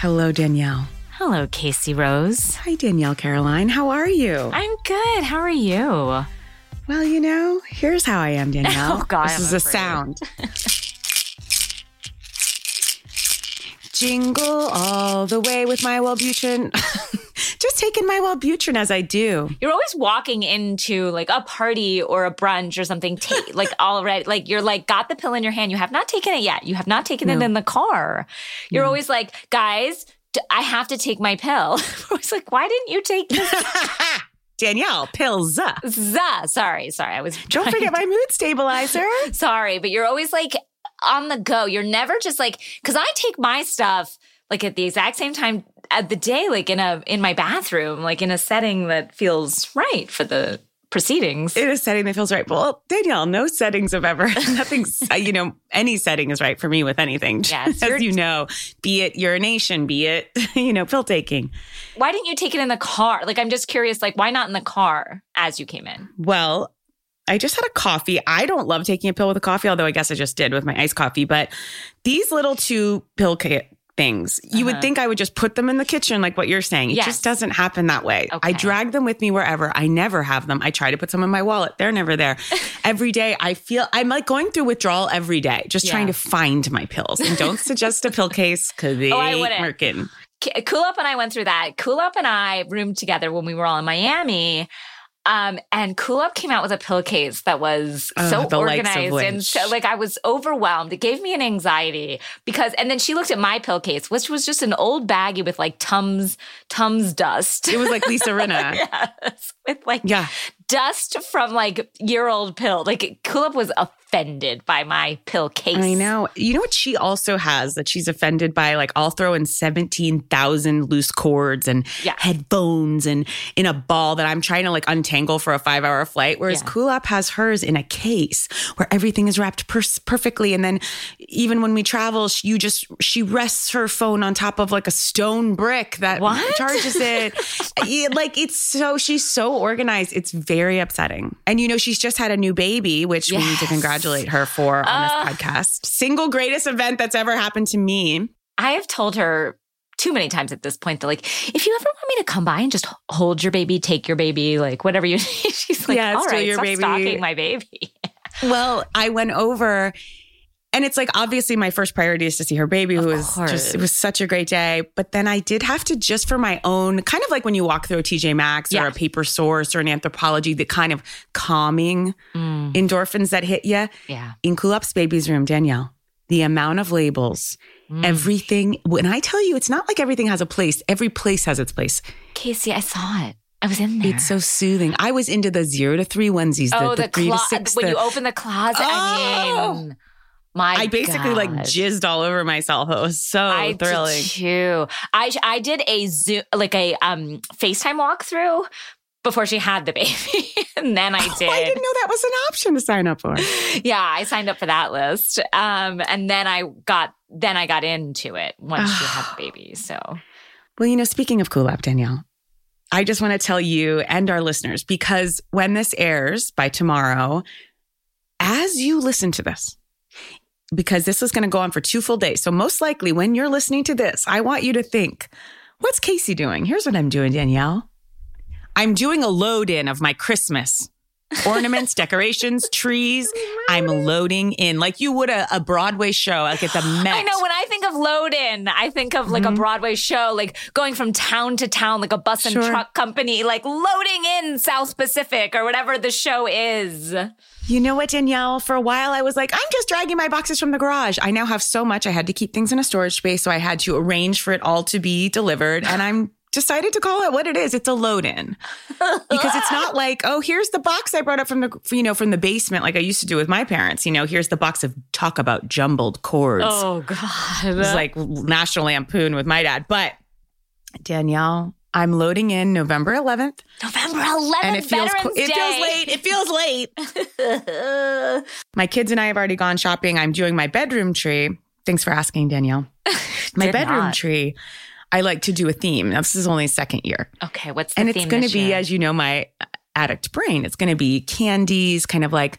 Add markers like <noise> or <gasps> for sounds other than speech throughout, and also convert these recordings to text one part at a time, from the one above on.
Hello, Danielle. Hello, Casey Rose. Hi, Danielle Caroline. How are you? I'm good. How are you? Well, you know, here's how I am, Danielle. <laughs> Oh, God, this I'm is a sound. <laughs> Jingle all the way with my Wellbutrin. <laughs> <laughs> Just taking my Wellbutrin as I do. You're always walking into like a party or a brunch or something, <laughs> like already, like you're like got the pill in your hand. You have not taken it yet. You have not taken it in the car. You're always like, guys, d- I have to take my pill. <laughs> I was like, why didn't you take this? Danielle, pills. Zuh. Sorry, sorry. I was Don't forget my mood stabilizer. sorry, but you're always like on the go. You're never just like because I take my stuff like at the exact same time at the day, like in a in my bathroom, like in a setting that feels right for the proceedings. In a setting that feels right. Well, Danielle, no settings have ever, <laughs> nothing's, uh, you know, any setting is right for me with anything. Yes, <laughs> As you know, be it urination, be it, <laughs> you know, pill taking. why didn't you take it in the car? Like I'm just curious, like why not in the car as you came in? Well, I just had a coffee. I don't love taking a pill with a coffee, although I guess I just did with my iced coffee. But these little two pill kit things, you would Uh-huh. think I would just put them in the kitchen, like what you're saying. It Yes. just doesn't happen that way. I drag them with me wherever. I never have them. I try to put some in my wallet. They're never there. <laughs> every day, I feel I'm like going through withdrawal every day, just Yeah. trying to find my pills. And don't suggest a pill case because they <laughs> Oh, ain't working. Cool Up and I went through that. Cool Up and I roomed together when we were all in Miami. Um, and Cool Up came out with a pillowcase that was Oh, so organized and so like I was overwhelmed. It gave me an anxiety because, and then she looked at my pillowcase, which was just an old baggie with like Tums Tums dust. It was like Lisa Rinna. <laughs> yes, with like Yeah. Dust from like year old pill. Like Up was offended by my pill case. I know. You know what she also has that she's offended by? Like, I'll throw in 17,000 loose cords and Yeah. headphones and in a ball that I'm trying to like untangle for a five hour flight. Whereas Yeah. Cool has hers in a case where everything is wrapped per- perfectly. And then even when we travel, she, you just, she rests her phone on top of like a stone brick that What? charges it. <laughs> Yeah, like, it's so, she's so organized. It's very upsetting. And you know, she's just had a new baby, which we need to congratulate her for on this podcast. Single greatest event that's ever happened to me. I have told her too many times at this point that like, if you ever want me to come by and just hold your baby, take your baby, like whatever you <laughs> need, she's like, Yeah, all right, your stop baby." stalking my baby. <laughs> Well, I went over and it's like obviously my first priority is to see her baby who was just it was such a great day. But then I did have to just for my own kind of like when you walk through a TJ Maxx or a paper source or an Anthropologie, the kind of calming Mm, endorphins that hit you. yeah. In Up's baby's room, Danielle, the amount of labels, Mm. everything when I tell you it's not like everything has a place, every place has its place. Casey, I saw it. I was in there. It's so soothing. I was into the zero to three onesies, oh, the, the, the three clo- to six. when the- you open the closet, I Oh! mean, my I basically like jizzed all over myself. It was so I thrilling. too. I I did a Zoom like a um FaceTime walkthrough before she had the baby, <laughs> and then I did. Oh, I didn't know that was an option to sign up for. <laughs> yeah, I signed up for that list. Um, and then I got then I got into it once she had the <sighs> baby. So Well, you know, speaking of Cool App, Danielle, I just want to tell you and our listeners because when this airs by tomorrow, as you listen to this, because this is going to go on for two full days. So, most likely when you're listening to this, I want you to think, what's Casey doing? Here's what I'm doing, Danielle. I'm doing a load in of my Christmas ornaments, <laughs> decorations, trees. I'm loading in like you would a, a Broadway show, like at the Met. <gasps> I know when I think of load in, I think of like a mm-hmm. Broadway show, like going from town to town, like a bus and Sure. truck company, like loading in South Pacific or whatever the show is. You know what, Danielle? For a while, I was like, I'm just dragging my boxes from the garage. I now have so much. I had to keep things in a storage space. So I had to arrange for it all to be delivered. And I'm <laughs> decided to call it what it is. It's a load in because it's not <laughs> like, oh, here's the box I brought up from the, you know, from the basement, like I used to do with my parents. You know, here's the box of talk about jumbled chords. Oh God. It was like National Lampoon with my dad. But Danielle, I'm loading in November 11th November 11th, and it feels, Veterans it feels late. It feels late. <laughs> My kids and I have already gone shopping. I'm doing my bedroom tree. Thanks for asking, Danielle. <laughs> My bedroom not. tree, I like to do a theme. Now, this is only second year. okay, what's the And it's going to be, year? as you know, my addict brain. It's going to be candies, kind of like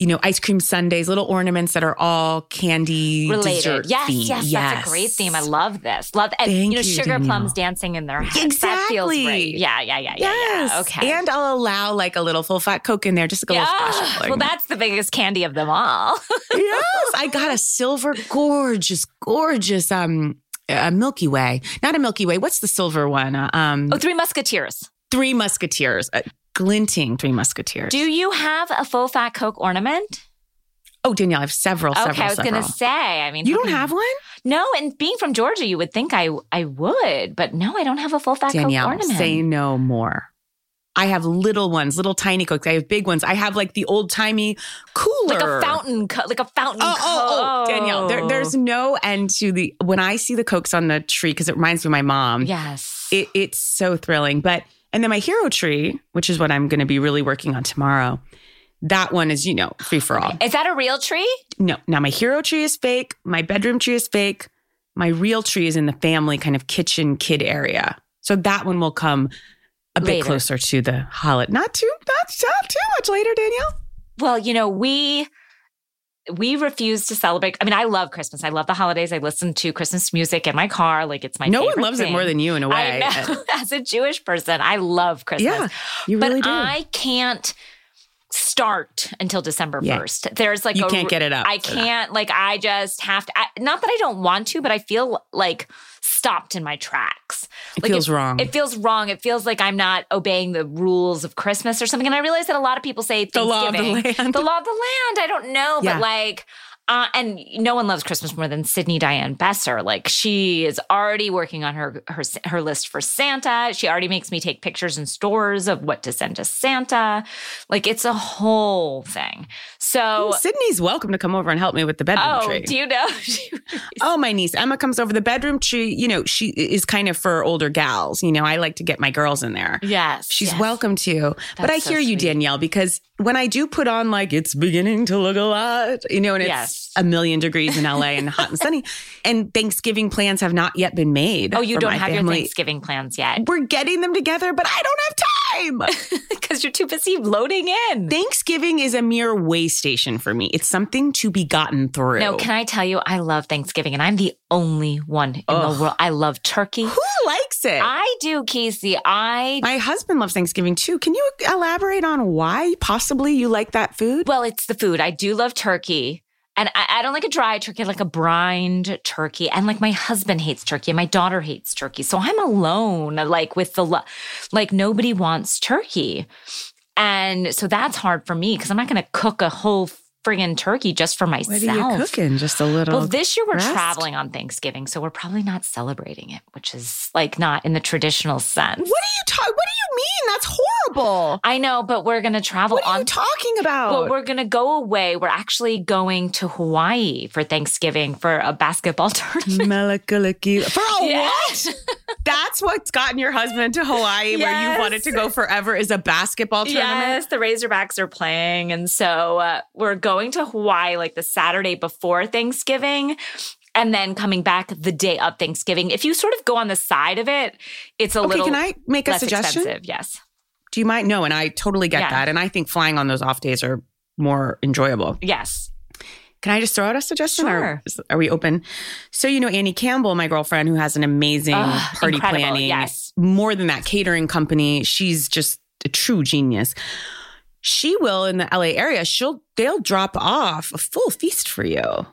you know, ice cream sundaes, little ornaments that are all candy Related. dessert Yes, themed. yes, that's a great theme. I love this. Love and Thank you know, you, sugar Danielle. plums dancing in their heads. That feels Exactly. great. Yeah, yeah, yeah, yeah, Yes. yeah. Okay. And I'll allow like a little full fat Coke in there, just like a little splash yeah. Well, that's the biggest candy of them all. <laughs> yes, I got a silver, gorgeous, gorgeous um uh, Milky Way. Not a Milky Way. What's the silver one? Uh, um, oh, Three Musketeers. Three Musketeers, uh, glinting Three Musketeers. Do you have a full fat Coke ornament? oh, Danielle, I have several. Okay, several, I was several. gonna say. I mean, You don't have one, No, and being from Georgia, you would think I I would, but no, I don't have a full fat Coke Danielle. ornament. Say no more. I have little ones, little tiny cokes. I have big ones. I have like the old timey cooler, like a fountain, co- like a fountain. Oh, oh, oh, Danielle, there, there's no end to the when I see the cokes on the tree because it reminds me of my mom. yes. It, it's so thrilling. But and then my hero tree, which is what I'm going to be really working on tomorrow. That one is, you know, free for all. Is that a real tree? No, now my hero tree is fake. My bedroom tree is fake. My real tree is in the family kind of kitchen kid area. So that one will come a bit closer to the holiday. Not too, not, not too much later, Danielle. Well, you know, we we refuse to celebrate. I mean, I love Christmas. I love the holidays. I listen to Christmas music in my car. Like it's my no one loves it more than you in a way. Know. Uh, <laughs> As a Jewish person, I love Christmas. Yeah, you but really do. I can't start until December Yeah. 1st. There's like you a- can't get it up. I can't like I just have to I, not that I don't want to, but I feel like stopped in my tracks. It Like feels wrong. It feels wrong. It feels like I'm not obeying the rules of Christmas or something. And I realize that a lot of people say The law of the Thanksgiving. land. The law of the land. I don't know, Yeah. but like uh, and no one loves Christmas more than Sydney Diane Besser. Like she is already working on her her her list for Santa. She already makes me take pictures in stores of what to send to Santa. Like it's a whole thing. So Sydney's welcome to come over and help me with the bedroom oh, tree. do you know? <laughs> Oh, my niece Emma comes over. The bedroom tree, you know, she is kind of for older gals. You know, I like to get my girls in there. yes, She's yes. welcome to. but I so hear you. Danielle, because when I do put on like it's beginning to look a lot, you know, and it's Yes. A million degrees in LA and hot and sunny, <laughs> and Thanksgiving plans have not yet been made. Oh, you don't have your. Thanksgiving plans yet We're getting them together, but I don't have time. <laughs> because you're too busy loading in. Thanksgiving is a mere way station for me. It's something to be gotten through. No, can I tell you, I love Thanksgiving, and I'm the only one in Ugh. the world. I love turkey. Who likes it? I do, Casey. I My husband loves Thanksgiving too. Can you elaborate on why possibly you like that food? well, it's the food. I do love turkey. And I, I don't like a dry turkey, I like a brined turkey. And like my husband hates turkey and my daughter hates turkey. So I'm alone, like with the, lo- like nobody wants turkey. And so that's hard for me because I'm not going to cook a whole friggin' turkey just for myself. What are you cooking? Just a little. Well, this year we're rest? traveling on Thanksgiving, so we're probably not celebrating it, which is like not in the traditional sense. What are you talking? What do you mean? That's horrible. I know, but we're going to travel What are on you talking about? Well, we're going to go away. We're actually going to Hawaii for Thanksgiving for a basketball <laughs> tournament. Melikaliki. For a what? <laughs> That's what's gotten your husband to Hawaii, where Yes. you wanted to go forever, is a basketball tournament. Yes, the Razorbacks are playing. And so uh, we're going to Hawaii like the Saturday before Thanksgiving and then coming back the day of Thanksgiving. If you sort of go on the side of it, it's a Okay, little can I make a suggestion? expensive. Yes. Do you mind? No, and I totally get Yeah. that. And I think flying on those off days are more enjoyable. Yes. Can I just throw out a suggestion? Sure. Is- are we open? So, you know, Annie Campbell, my girlfriend, who has an amazing Ugh, party incredible, planning, yes. more than that, catering company. She's just a true genius. She will in the LA area, she'll they'll drop off a full feast for you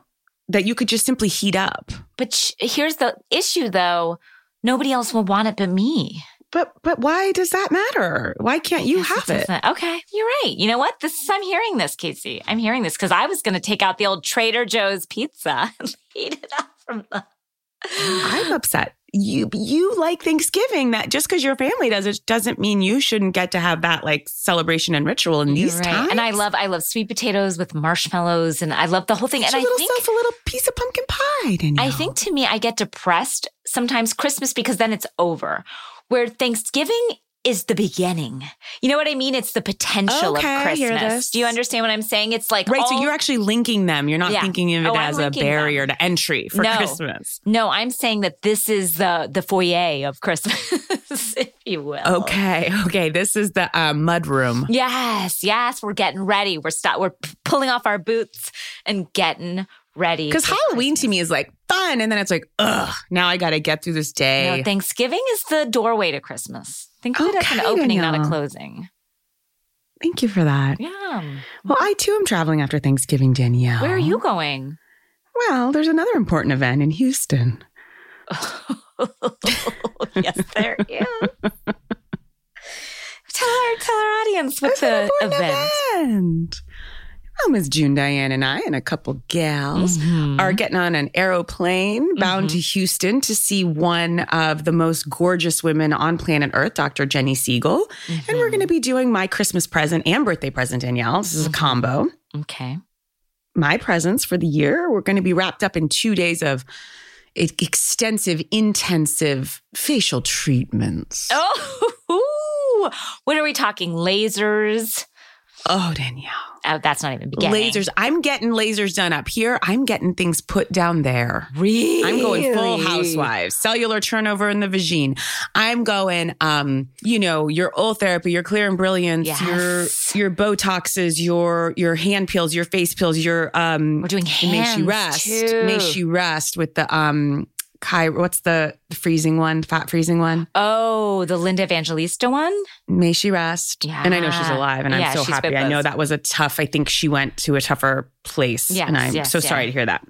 that you could just simply heat up. But sh- here's the issue though. Nobody else will want it but me. But but why does that matter? Why can't you Yes, have it it? Okay, you're right. You know what? This is I'm hearing this, Casey. I'm hearing this because I was going to take out the old Trader Joe's pizza <laughs> and heat it up from the. I'm upset. You you like Thanksgiving that just because your family does it doesn't mean you shouldn't get to have that like celebration and ritual in these right. times. And I love I love sweet potatoes with marshmallows, and I love the whole thing. Get and I little think self a little piece of pumpkin pie. Danielle. I think to me, I get depressed sometimes Christmas because then it's over. Where Thanksgiving is the beginning. You know what I mean? It's the potential Okay, of Christmas. Do you understand what I'm saying? It's like Right. so you're actually linking them. You're not Yeah. thinking of it Oh, as a barrier to entry for No. Christmas. no, I'm saying that this is the the foyer of Christmas, <laughs> if you will. Okay. Okay. This is the uh, mud room. Yes, yes, we're getting ready. We're stop. We're pulling off our boots and getting ready. Because Halloween to me is like fun. And then it's like, ugh, now I got to get through this day. No, Thanksgiving is the doorway to Christmas. Think of it as an Okay, opening, not a closing. Thank you for that. Yeah. Well, I too am traveling after Thanksgiving, Danielle. Where are you going? Well, there's another important event in Houston. <laughs> yes, there <laughs> is. tell our tell our audience what the event. event. Well, Miss June Diane and I and a couple gals Mhm. are getting on an aeroplane bound mm-hmm. to Houston to see one of the most gorgeous women on planet Earth, Dr. Jenny Segal. And we're going to mm-hmm. be doing my Christmas present and birthday present, Danielle. This is a mm-hmm. combo. Okay. My presents for the year, we're going to be wrapped up in two days of extensive, intensive facial treatments. Oh, <laughs> what are we talking? Lasers? Oh, Danielle. Oh, that's not even beginning. Lasers. I'm getting lasers done up here. I'm getting things put down there. Really? I'm going full housewives, cellular turnover in the vagine. I'm going, um, you know, your Ultherapy, your clear and brilliance, Yes. your your Botoxes, your your hand peels, your face peels, your um We're doing hands makes you rest. too. Makes you rest with the um Kai what's the freezing one, fat freezing one? Oh, the Linda Evangelista one? May she rest. Yeah. And I know she's alive and I'm so happy. I know that was a tough, I think she went to a tougher place. Yes, and I'm yes, so yeah. sorry to hear that.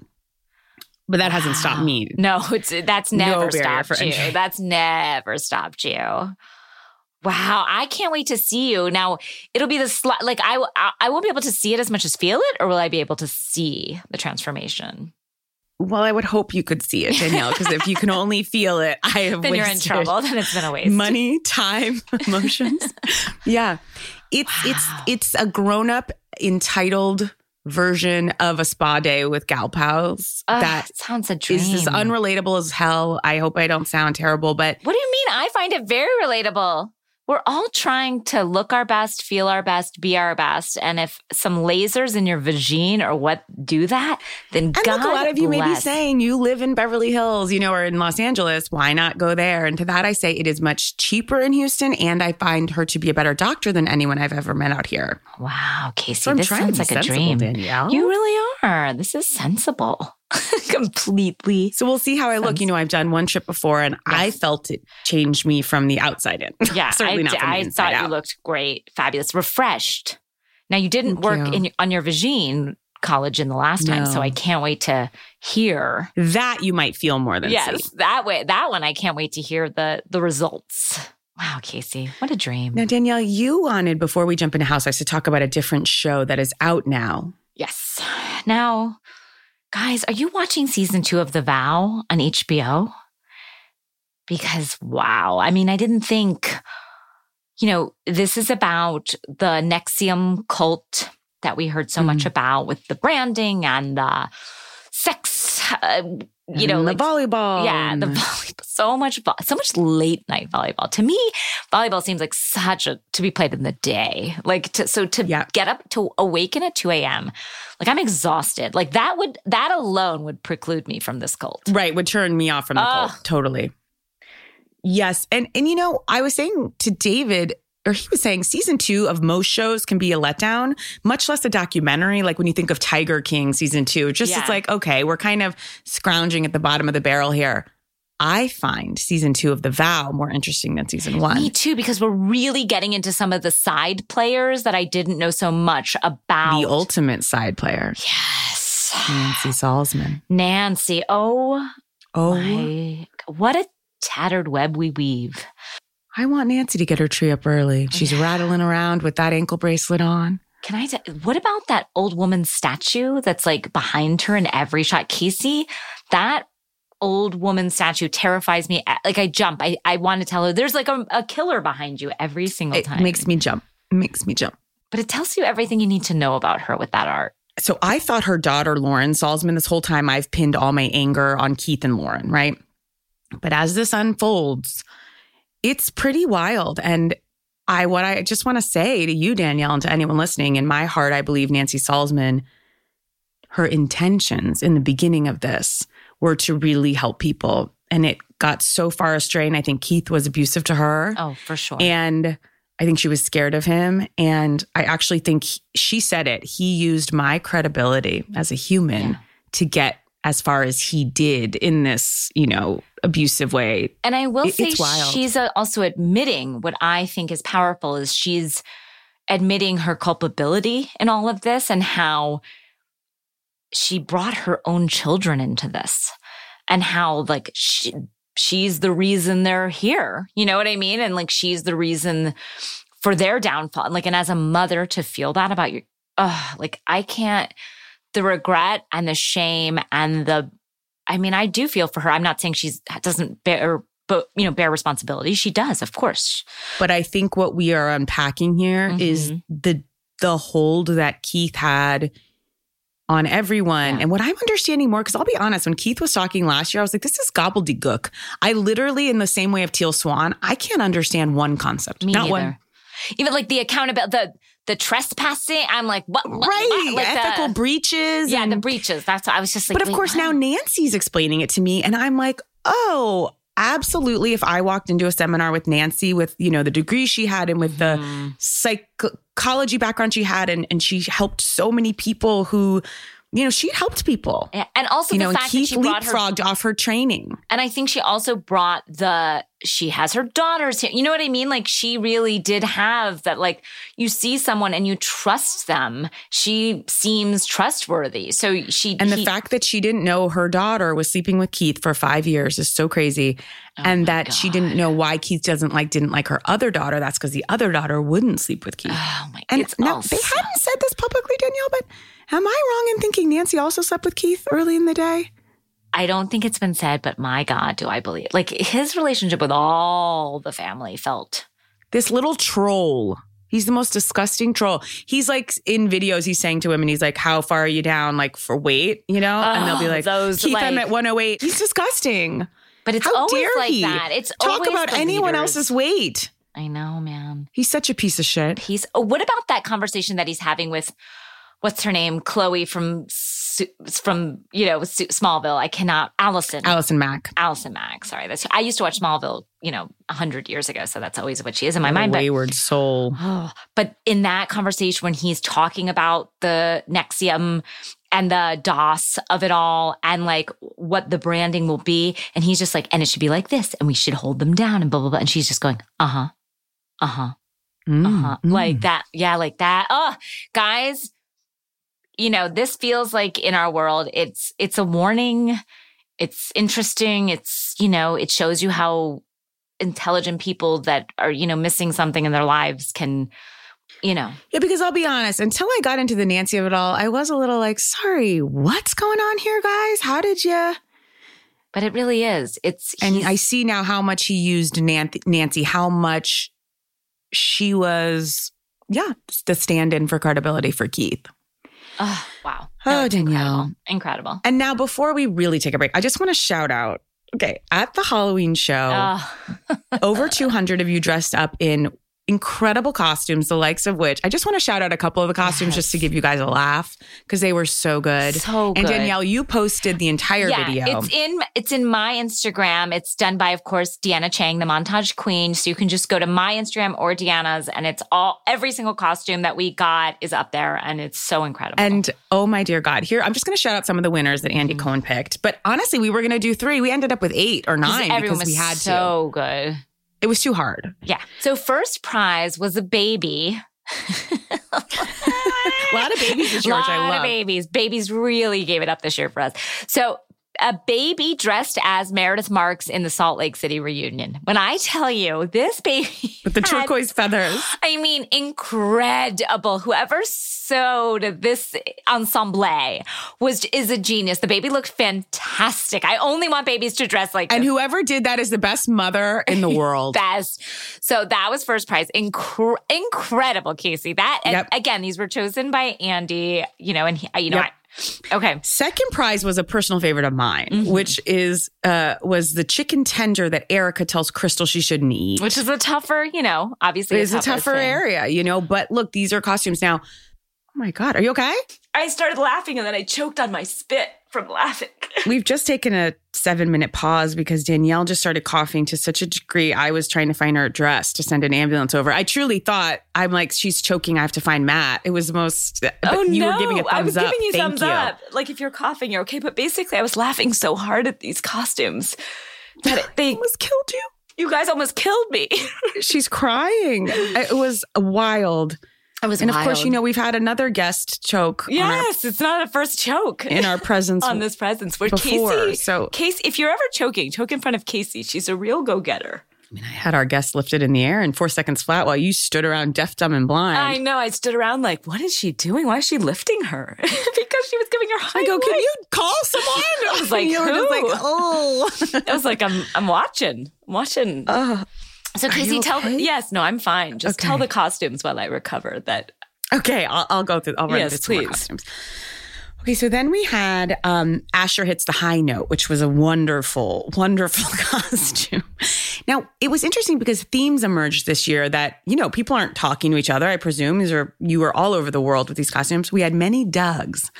But that hasn't stopped me. No, it's that's never barrier stopped you. entry. That's never stopped you. Wow, I can't wait to see you. Now it'll be the sli- like I, I I won't be able to see it as much as feel it, or will I be able to see the transformation? Well, I would hope you could see it, Danielle, because if you can only feel it, <laughs> I have Then you're in trouble. Then it's been a waste. Money, time, <laughs> emotions. yeah. It's it's Wow. it's a grown-up entitled version of a spa day with gal pals. That sounds a dream. is as unrelatable as hell. I hope I don't sound terrible, but What do you mean? I find it very relatable. We're all trying to look our best, feel our best, be our best. And if some lasers in your vagine or what do that, then And God look, a lot of you may be saying you live in Beverly Hills, you know, or in Los Angeles. Why not go there? And to that, I say it is much cheaper in Houston, and I find her to be a better doctor than anyone I've ever met out here. Wow, Casey, So this sounds like a dream. Danielle. You really are. This is sensible. <laughs> Completely. So we'll see how I look. You know, I've done one trip before, and I felt it changed me from the outside in. <laughs> Yeah, certainly I, not from the I inside thought out. you looked great, fabulous, refreshed. Now you didn't Thank work you. in on your vagine college in the last time, so I can't wait to hear. that you might feel more than Yes, see. that way, that one I can't wait to hear the the results. Wow, Casey, what a dream! Now, Danielle, you wanted before we jump into house, Housewives to talk about a different show that is out now. Yes. Now, guys, are you watching season two of The Vow on HBO? Because, wow. I mean, I didn't think, you know, this is about the NXIVM cult that we heard so much mm. about with the branding and the sex, uh, you know, And like the volleyball. yeah, the volleyball. So much, vo- so much late night volleyball. To me, volleyball seems like such a to be played in the day. Like to, so to Yeah. get up to awaken at two a.m. Like I'm exhausted. Like that would that alone would preclude me from this cult. right would turn me off from the Ugh. cult. Totally. Yes, and and you know, I was saying to David. Or he was saying season two of most shows can be a letdown, much less a documentary. Like when you think of Tiger King season two, just Yeah. it's like, okay, we're kind of scrounging at the bottom of the barrel here. I find season two of The Vow more interesting than season one. Me too, because we're really getting into some of the side players that I didn't know so much about. The ultimate side player, yes, Nancy Salzman. Nancy. Oh Oh, my! What a tattered web we weave. I want Nancy to get her tree up early. She's Yeah. rattling around with that ankle bracelet on. Can I? T- what about that old woman statue that's like behind her in every shot? Casey, that old woman statue terrifies me. Like I jump. I, I want to tell her there's like a, a killer behind you every single It time. It makes me jump. It makes me jump. but it tells you everything you need to know about her with that art. So I thought her daughter, Lauren Salzman, this whole time I've pinned all my anger on Keith and Lauren, right? But as this unfolds, it's pretty wild. And I what I just want to say to you, Danielle, and to anyone listening, in my heart, I believe Nancy Salzman, her intentions in the beginning of this were to really help people. And it got so far astray. And I think Keith was abusive to her. Oh, for sure. And I think she was scared of him. And I actually think he- she said it. He used my credibility as a human Yeah. to get as far as he did in this, you know, abusive way. And I will It- say she's uh, also admitting what I think is powerful is she's admitting her culpability in all of this and how she brought her own children into this and how like she, she's the reason they're here. You know what I mean? And like she's the reason for their downfall. And Like and as a mother to feel that about your uh like I can't the regret and the shame and the I mean, I do feel for her. I'm not saying she's doesn't bear, but you know, bear responsibility. She does, of course. But I think what we are unpacking here is Mhm. the the hold that Keith had on everyone. Yeah. And what I'm understanding more, because I'll be honest, when Keith was talking last year, I was like, this is gobbledygook. I literally, in the same way of Teal Swan, I can't understand one concept. Me not neither. one. Even like the accountability, the the trespassing. I'm like, what? what Right. what? Like the- Ethical breaches. yeah, and- the breaches. That's what I was just like. but of course, what? now Nancy's explaining it to me, and I'm like, oh, absolutely. If I walked into a seminar with Nancy, with you know the degree she had, and with the Mhm. psychology background she had, and and she helped so many people who, you know, she helped people. Yeah, and also You the know, and fact Keith that she brought her leapfrogged off her training. And I think she also brought the, she has her daughters here. You know what I mean? Like she really did have that, like you see someone and you trust them. She seems trustworthy. So she, And the he- fact that she didn't know her daughter was sleeping with Keith for five years is so crazy. Oh and that she didn't know why Keith doesn't like didn't like her other daughter. That's because the other daughter wouldn't sleep with Keith. oh my, And it's now all they hadn't said this publicly, Danielle, but am I wrong in thinking Nancy also slept with Keith early in the day? I don't think it's been said, but my God, do I believe like his relationship with all the family felt. This little troll. He's the most disgusting troll. He's like in videos, he's saying to women, he's like, How far are you down? Like for weight, you know? and they'll be Oh, like, those, I'm like- at 108. He's disgusting. But it's How always like he that. It's Talk about anyone leaders. else's weight. I know, man. He's such a piece of shit. He's. Oh, what about that conversation that he's having with what's her name, Chloe from from you know Smallville? I cannot. Allison. Allison Mack. Allison Mack. Sorry, that's. I used to watch Smallville. You know, a hundred years ago, so that's always what she is in my mind. But Wayward soul. Oh, but in that conversation, when he's talking about the NXIVM and the DOS of it all and like what the branding will be, and he's just like, and it should be like this, and we should hold them down and blah, blah, blah. And she's just going, uh huh, uh huh, Mm, uh huh. mm. Like that. Yeah, like that. Oh, guys, you know, this feels like in our world, it's, it's a warning. It's interesting. It's, you know, it shows you how intelligent people that are, you know, missing something in their lives can, you know, Yeah, because I'll be honest, until I got into the Nancy of it all, I was a little like, sorry, what's going on here, guys? How did you? but it really is. It's, And I see now how much he used Nancy, Nancy how much she was, yeah, the stand in for credibility for Keith. Oh, wow. Oh, Danielle. Incredible. incredible. And now, before we really take a break, I just want to shout out okay, at the Halloween show, Oh, <laughs> over 200 of you dressed up in incredible costumes, the likes of which I just want to shout out a couple of the costumes just to give you guys a laugh because they were so good. so good. And Danielle, you posted the entire yeah, video. It's in it's in my Instagram. It's done by, of course, Deanna Chang, the montage queen. So you can just go to my Instagram or Deanna's, and it's all every single costume that we got is up there, and it's so incredible. and oh my dear God, here I'm just going to shout out some of the winners that Andy Mhm. Cohen picked. But honestly, we were going to do three. We ended up with eight or nine everyone because was we had to. so good. It was too hard. Yeah. So first prize was a baby. A <laughs> lot of babies this year, which lot I of love. babies. Babies really gave it up this year for us. So a baby dressed as Meredith Marks in the Salt Lake City reunion. When I tell you this baby <laughs> With the had- turquoise feathers. I mean, incredible. Whoever sewed this ensemble was is a genius. The baby looked fantastic. I only want babies to dress like And this. whoever did that is the best mother in the <laughs> world. Best. So that was first prize. Incre- incredible, Casey. That and Yep. again, these were chosen by Andy. You know, and he, you know, Yep. I, Okay. Second prize was a personal favorite of mine, Mhm. which is uh was the chicken tender that Erika tells Crystal she shouldn't eat. Which is a tougher, you know, obviously it's a tougher thing. area, you know. But look, these are costumes now. Oh my god, are you okay? I started laughing and then I choked on my spit from laughing. <laughs> We've just taken a seven minute pause because Danielle just started coughing to such a degree. I was trying to find her address to send an ambulance over. I truly thought I'm like she's choking. I have to find Matt. It was the most. Uh, oh, but oh you no! were giving a thumbs I was up. giving you Thank thumbs up. Like if you're coughing, you're okay. But basically, I was laughing so hard at these costumes that it- <laughs> they, Almost killed you. you guys almost killed me. <laughs> She's crying. It was wild. I was, And of course, you know, we've had another guest choke on our- yes, it's not a first choke in our presence <laughs> on this presence. Where before. Casey, So Casey, if you're ever choking, choke in front of Casey. She's a real go getter. I mean, I had our guest lifted in the air in four seconds flat while you stood around deaf, dumb, and blind. I know. I stood around like, what is she doing? Why is she lifting her? <laughs> because she was giving her high I go, can you call someone? <laughs> I was like, you were just like, who? oh. I was like, I'm, I'm watching, I'm watching. Ugh. So Casey, tell. okay? Yes, no, I'm fine. Just tell the costumes while I recover. That Okay, I'll, I'll go through. I'll run Yes, through some more costumes. Okay, so then we had um, Asher hits the high note, which was a wonderful, wonderful <laughs> costume. Now it was interesting because themes emerged this year that you know people aren't talking to each other. I presume these are you were all over the world with these costumes. We had many Dougs,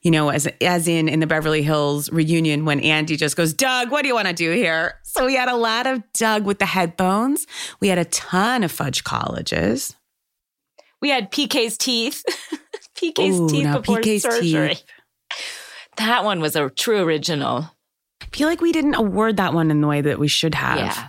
you know, as as in in the Beverly Hills reunion when Andy just goes, "Doug, what do you want to do here?" So we had a lot of Doug with the headphones. We had a ton of fudge colleges. we had PK's teeth. <laughs> PK's Ooh, teeth before PK's surgery. teeth. <laughs> That one was a true original. I feel like we didn't award that one in the way that we should have. Yeah.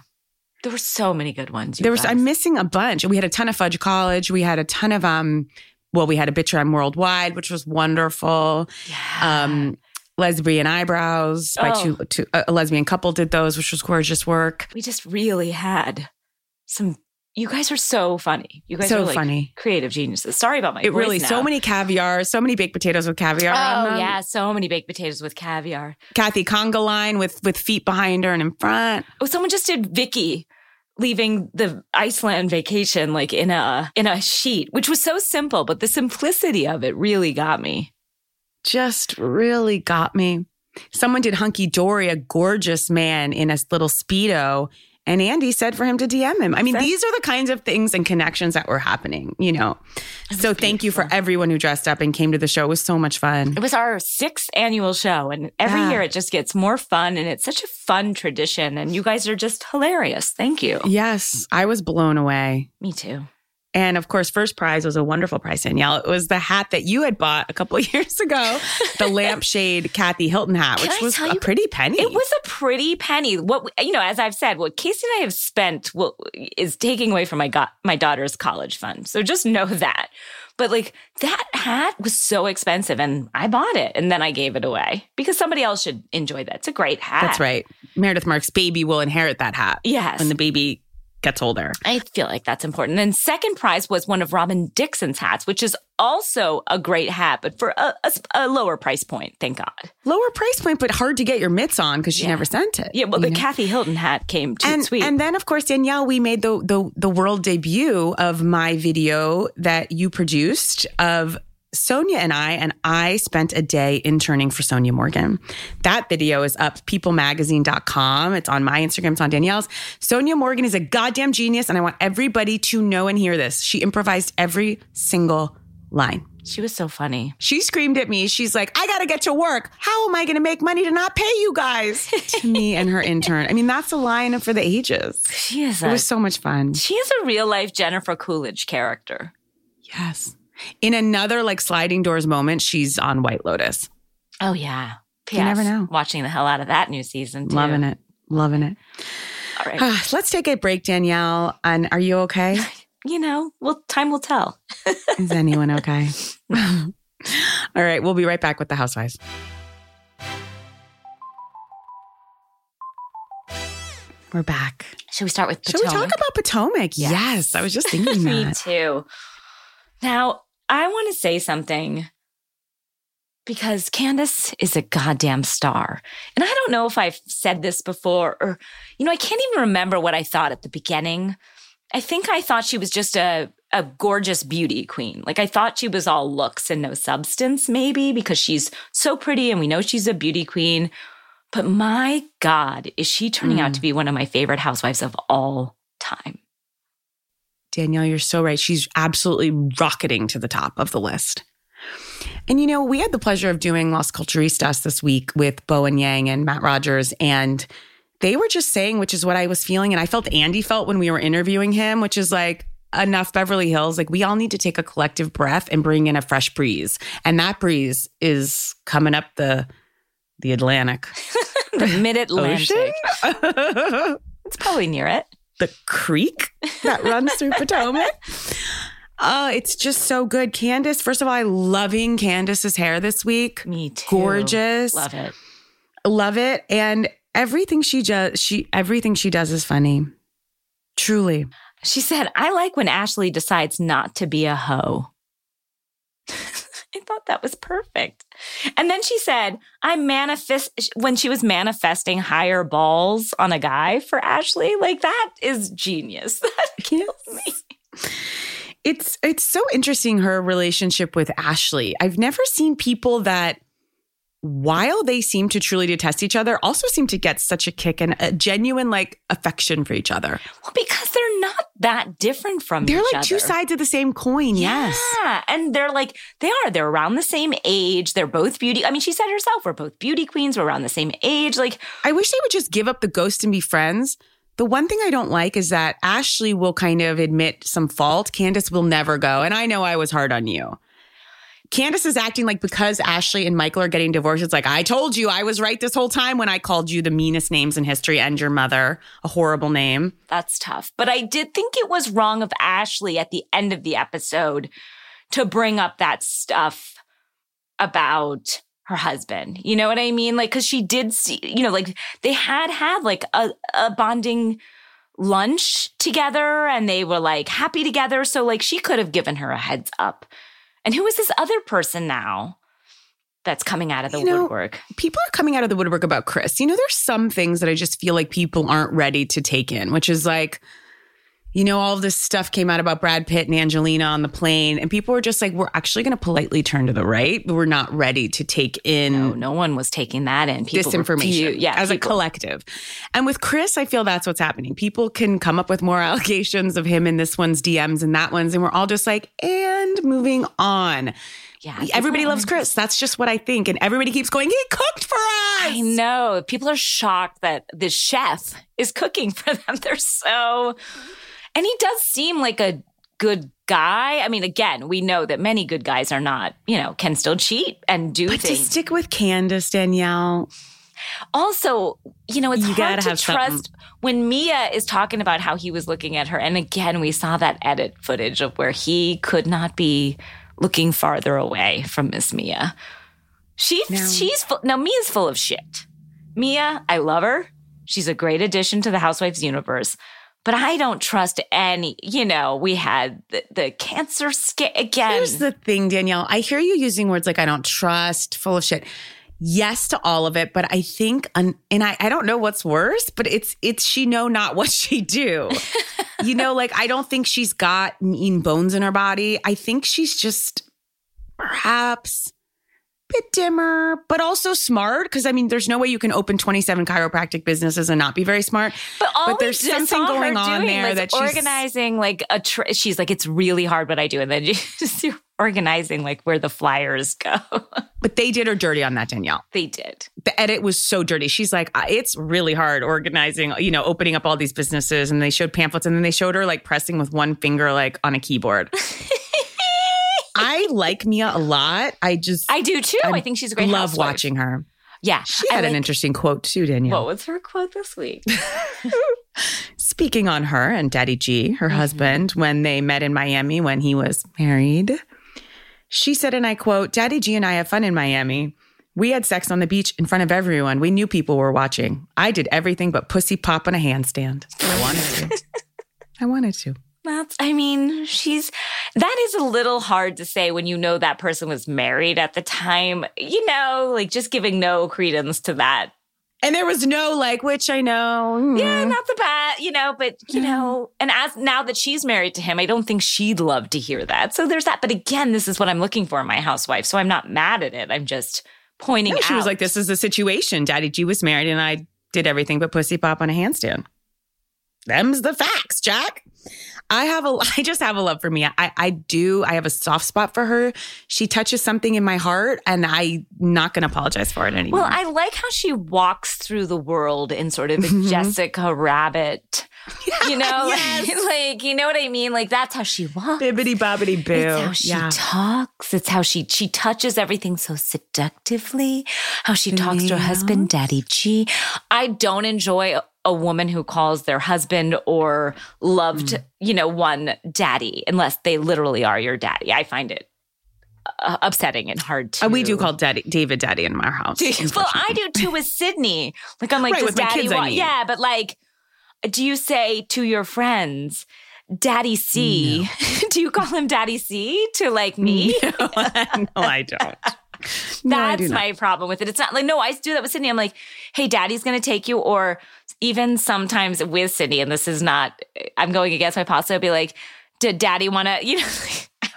There were so many good ones. There was guys. I'm missing a bunch. We had a ton of Fudge College. We had a ton of um well, we had a Bitch I'm Worldwide, which was wonderful. Yeah. Um Lesbian Eyebrows by Oh. two, two a lesbian couple did those, which was gorgeous work. we just really had some. You guys are so funny. You guys So are like funny. creative geniuses. Sorry about my It really now. so many caviar, so many baked potatoes with caviar on Oh yeah, so many baked potatoes with caviar. Kathy Conga line with with feet behind her and in front. Oh, someone just did Vicki leaving the Iceland vacation like in a in a sheet, which was so simple, but the simplicity of it really got me. Just really got me. Someone did Hunky Dory, a gorgeous man in a little Speedo. And Andy said for him to DM him. I mean, these are the kinds of things and connections that were happening, you know. So thank you for everyone who dressed up and came to the show. It was so much fun. It was our sixth annual show, and every Yeah. year it just gets more fun, and it's such a fun tradition. And you guys are just hilarious. Thank you. Yes, I was blown away. Me too. And of course, first prize was a wonderful prize, Danielle. It was the hat that you had bought a couple of <laughs> years ago, the lampshade Kathy Hilton hat, Can which I was a you- pretty penny. It was a pretty penny. What you know, as I've said, what Casey and I have spent will, is taking away from my go- my daughter's college fund. So just know that. But like that hat was so expensive, and I bought it, and then I gave it away because somebody else should enjoy that. It's a great hat. That's right. Meredith Marks' baby will inherit that hat Yes. when the baby gets older. I feel like that's important. And second prize was one of Robin Dixon's hats, which is also a great hat, but for a, a, a lower price point. Thank God. Lower price point, but hard to get your mitts on because she Yeah. never sent it. Yeah. Well, the know? Kathy Hilton hat came too and, sweet. and then of course Danielle, we made the, the the world debut of my video that you produced of Sonja and I, and I spent a day interning for Sonja Morgan. That video is up peoplemagazine.com. It's on my Instagram, it's on Danielle's. Sonja Morgan is a goddamn genius, and I want everybody to know and hear this. She improvised every single line. she was so funny. She screamed at me. She's like, I got to get to work. How am I going to make money to not pay you guys? <laughs> to me and her intern. I mean, that's a line for the ages. She is It a, was so much fun. she is a real life Jennifer Coolidge character. Yes. In another like sliding doors moment, she's on White Lotus. Oh yeah. You never know. Watching the hell out of that new season. Too. Loving it. Loving it. All right. Ah, let's take a break, Danielle. And are you okay? <laughs> you know, well, time will tell. <laughs> Is anyone okay? <laughs> All right. We'll be right back with the housewives. We're back. Should we start with Should we talk about Potomac? Yes. Yes. I was just thinking Me that. too. Now, I want to say something because Candiace is a goddamn star. And I don't know if I've said this before or, you know, I can't even remember what I thought at the beginning. I think I thought she was just a, a gorgeous beauty queen. Like I thought she was all looks and no substance, maybe because she's so pretty and we know she's a beauty queen. But my God, is she turning mm. out to be one of my favorite housewives of all time? Danielle, you're so right. She's absolutely rocketing to the top of the list. And you know, we had the pleasure of doing Las Culturistas this week with Bowen Yang and Matt Rogers, and they were just saying, which is what I was feeling. And I felt Andy felt when we were interviewing him, which is like, enough Beverly Hills. Like we all need to take a collective breath and bring in a fresh breeze. And that breeze is coming up the the Atlantic. <laughs> the mid Atlantic. <laughs> it's probably near it. The creek that runs through <laughs> Potomac. Oh, it's just so good. Candiace, first of all, I'm loving Candiace's hair this week. Me too. Gorgeous. Love it. Love it. And everything she does, she everything she does is funny. Truly. She said, I like when Ashley decides not to be a hoe. I thought that was perfect. And then she said, I manifest when she was manifesting higher balls on a guy for Ashley. Like that is genius. <laughs> That kills me. It's it's so interesting her relationship with Ashley. I've never seen people that while they seem to truly detest each other, also seem to get such a kick and a genuine like affection for each other. Well, because they're not that different from they're like other. two sides of the same coin. Yeah. Yes. And they're like, they are. They're around the same age. They're both beauty. I mean, she said herself, we're both beauty queens. We're around the same age. Like, I wish they would just give up the ghost and be friends. The one thing I don't like is that Ashley will kind of admit some fault. Candiace will never go. And I know I was hard on you. Candiace is acting like because Ashley and Michael are getting divorced, it's like, I told you I was right this whole time when I called you the meanest names in history and your mother a horrible name. That's tough. But I did think it was wrong of Ashley at the end of the episode to bring up that stuff about her husband. You know what I mean? Like, cause she did see, you know, like they had had like a, a bonding lunch together and they were like happy together. So like she could have given her a heads up and who is this other person now? That's coming out of the you know, woodwork. People are coming out of the woodwork about Chris. You know, there's some things that I just feel like people aren't ready to take in, which is like, you know, all this stuff came out about Brad Pitt and Angelina on the plane, and people were just like, we're actually going to politely turn to the right, but we're not ready to take in. No, no one was taking that in. People disinformation, yeah, as people. a collective. And with Chris, I feel that's what's happening. People can come up with more <laughs> allegations of him in this one's DMs and that one's, and we're all just like, and moving on. Yeah, everybody loves Chris. That's just what I think. And everybody keeps going, he cooked for us. I know. People are shocked that the chef is cooking for them. <laughs> They're so and he does seem like a good guy. I mean, again, we know that many good guys are not, you know, can still cheat and do but things. to stick with Candiace, Danielle. Also, you know, it's you hard to trust something. when Mia is talking about how he was looking at her. And again, we saw that edit footage of where he could not be looking farther away from Miss Mia. She, she's full, now Mia's full of shit. Mia, I love her. She's a great addition to the Housewives universe but I don't trust any. You know, we had the, the cancer scare again. Here's the thing, Danielle. I hear you using words like I don't trust, full of shit. Yes to all of it, but I think, and I, I don't know what's worse, but it's it's she know not what <laughs> she do. you know, like I don't think she's got mean bones in her body. I think she's just perhaps bit dimmer, but also smart. Because I mean, there's no way you can open 27 chiropractic businesses and not be very smart. But, but there's something going on there that she's organizing like a. Tr- she's like, it's really hard what I do, and then <laughs> you're organizing like where the flyers go. <laughs> but they did her dirty on that, Danielle. They did. The edit was so dirty. She's like, it's really hard organizing, you know, opening up all these businesses, and they showed pamphlets, and then they showed her like pressing with one finger like on a keyboard. <laughs> I like Mia a lot. I just I do too. I'm, i think she's a great. Love housewife. watching her. Yeah, she had an interesting quote too, Danielle. What was her quote this week? <laughs> <laughs> Speaking on her and Daddy G, her mm-hmm. husband, when they met in Miami when he was married, she said, and I quote, "Daddy G and I have fun in Miami." We had sex on the beach in front of everyone. We knew people were watching. I did everything but pussy pop on a handstand. I wanted to. <laughs> I wanted to. That's, I mean, she's, that is a little hard to say when you know that person was married at the time, you know, like just giving no credence to that. And there was no like, which I know. mm. Yeah, not the bad, you know, but you know, and as now that she's married to him, I don't think she'd love to hear that. So there's that. But again, this is what I'm looking for in my housewife. So I'm not mad at it. I'm just pointing No, out. she was like, this is the situation. Daddy G was married and I did everything but pussy pop on a handstand. Them's the facts, Jack. I have a, <laughs> I just have a love for me. I, I do. I have a soft spot for her. She touches something in my heart and I'm not going to apologize for it anymore. Well, I like how she walks through the world in sort of a Mhm. Jessica Rabbit, <laughs> you know, Yes. <laughs> like you know what I mean. Like that's how she walks. Bibbity bobbity boo. It's how she yeah. talks. It's how she she touches everything so seductively. How she talks to her husband, Daddy G. I don't enjoy a, woman who calls their husband or loved, Mm. you know, one daddy, unless they literally are your daddy. I find it uh, upsetting and hard to. Uh, we do call daddy, David daddy in our house. <laughs> well, I do too with Sydney. Like I'm like, Right, does with my daddy kids, I mean. Yeah, but like, do you say to your friends, Daddy C? <laughs> do you call him Daddy C to like me? <laughs> no, I don't. No, I do That's my problem with it. It's not like, no, I do that with Sydney. I'm like, hey, daddy's going to take you. Or even sometimes with Cindy, and this is not, I'm going against my. I'll be like, did daddy want to, <laughs> you know,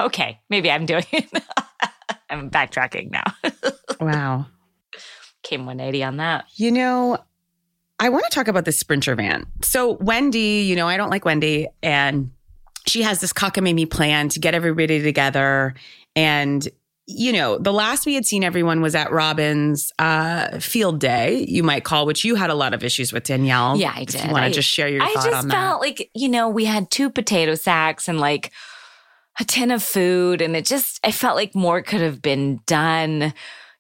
okay, maybe I'm doing it. <laughs> I'm backtracking now. <laughs> Wow. Came 180 on that. You know, I want to talk about the Sprinter van. So, Wendy, you know, I don't like Wendy, and she has this cockamamie plan to get everybody together. And, you know, the last we had seen everyone was at Robyn's uh, field day, you might call, which you had a lot of issues with Danielle. Yeah, I If did. you want to just share your I thought just on felt like, you know, we had two potato sacks and like a tin of food, and it just, I felt like more could have been done,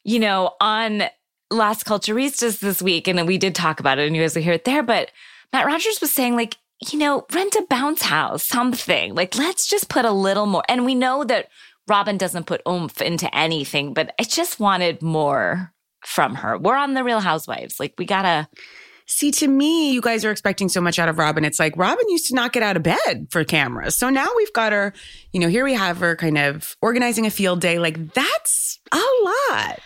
you know, on Las Culturistas this week. And we did talk about it, and you guys will hear it there. But Matt Rogers was saying, like, you know, rent a bounce house, something. Like, let's just put a little more. And we know that Robyn doesn't put oomph into anything, but I just wanted more from her. We're on the Real Housewives. Like, we gotta. See, to me, you guys are expecting so much out of Robyn. It's like Robyn used to not get out of bed for cameras. So now we've got her, you know, here we have her kind of organizing a field day. Like that's a lot.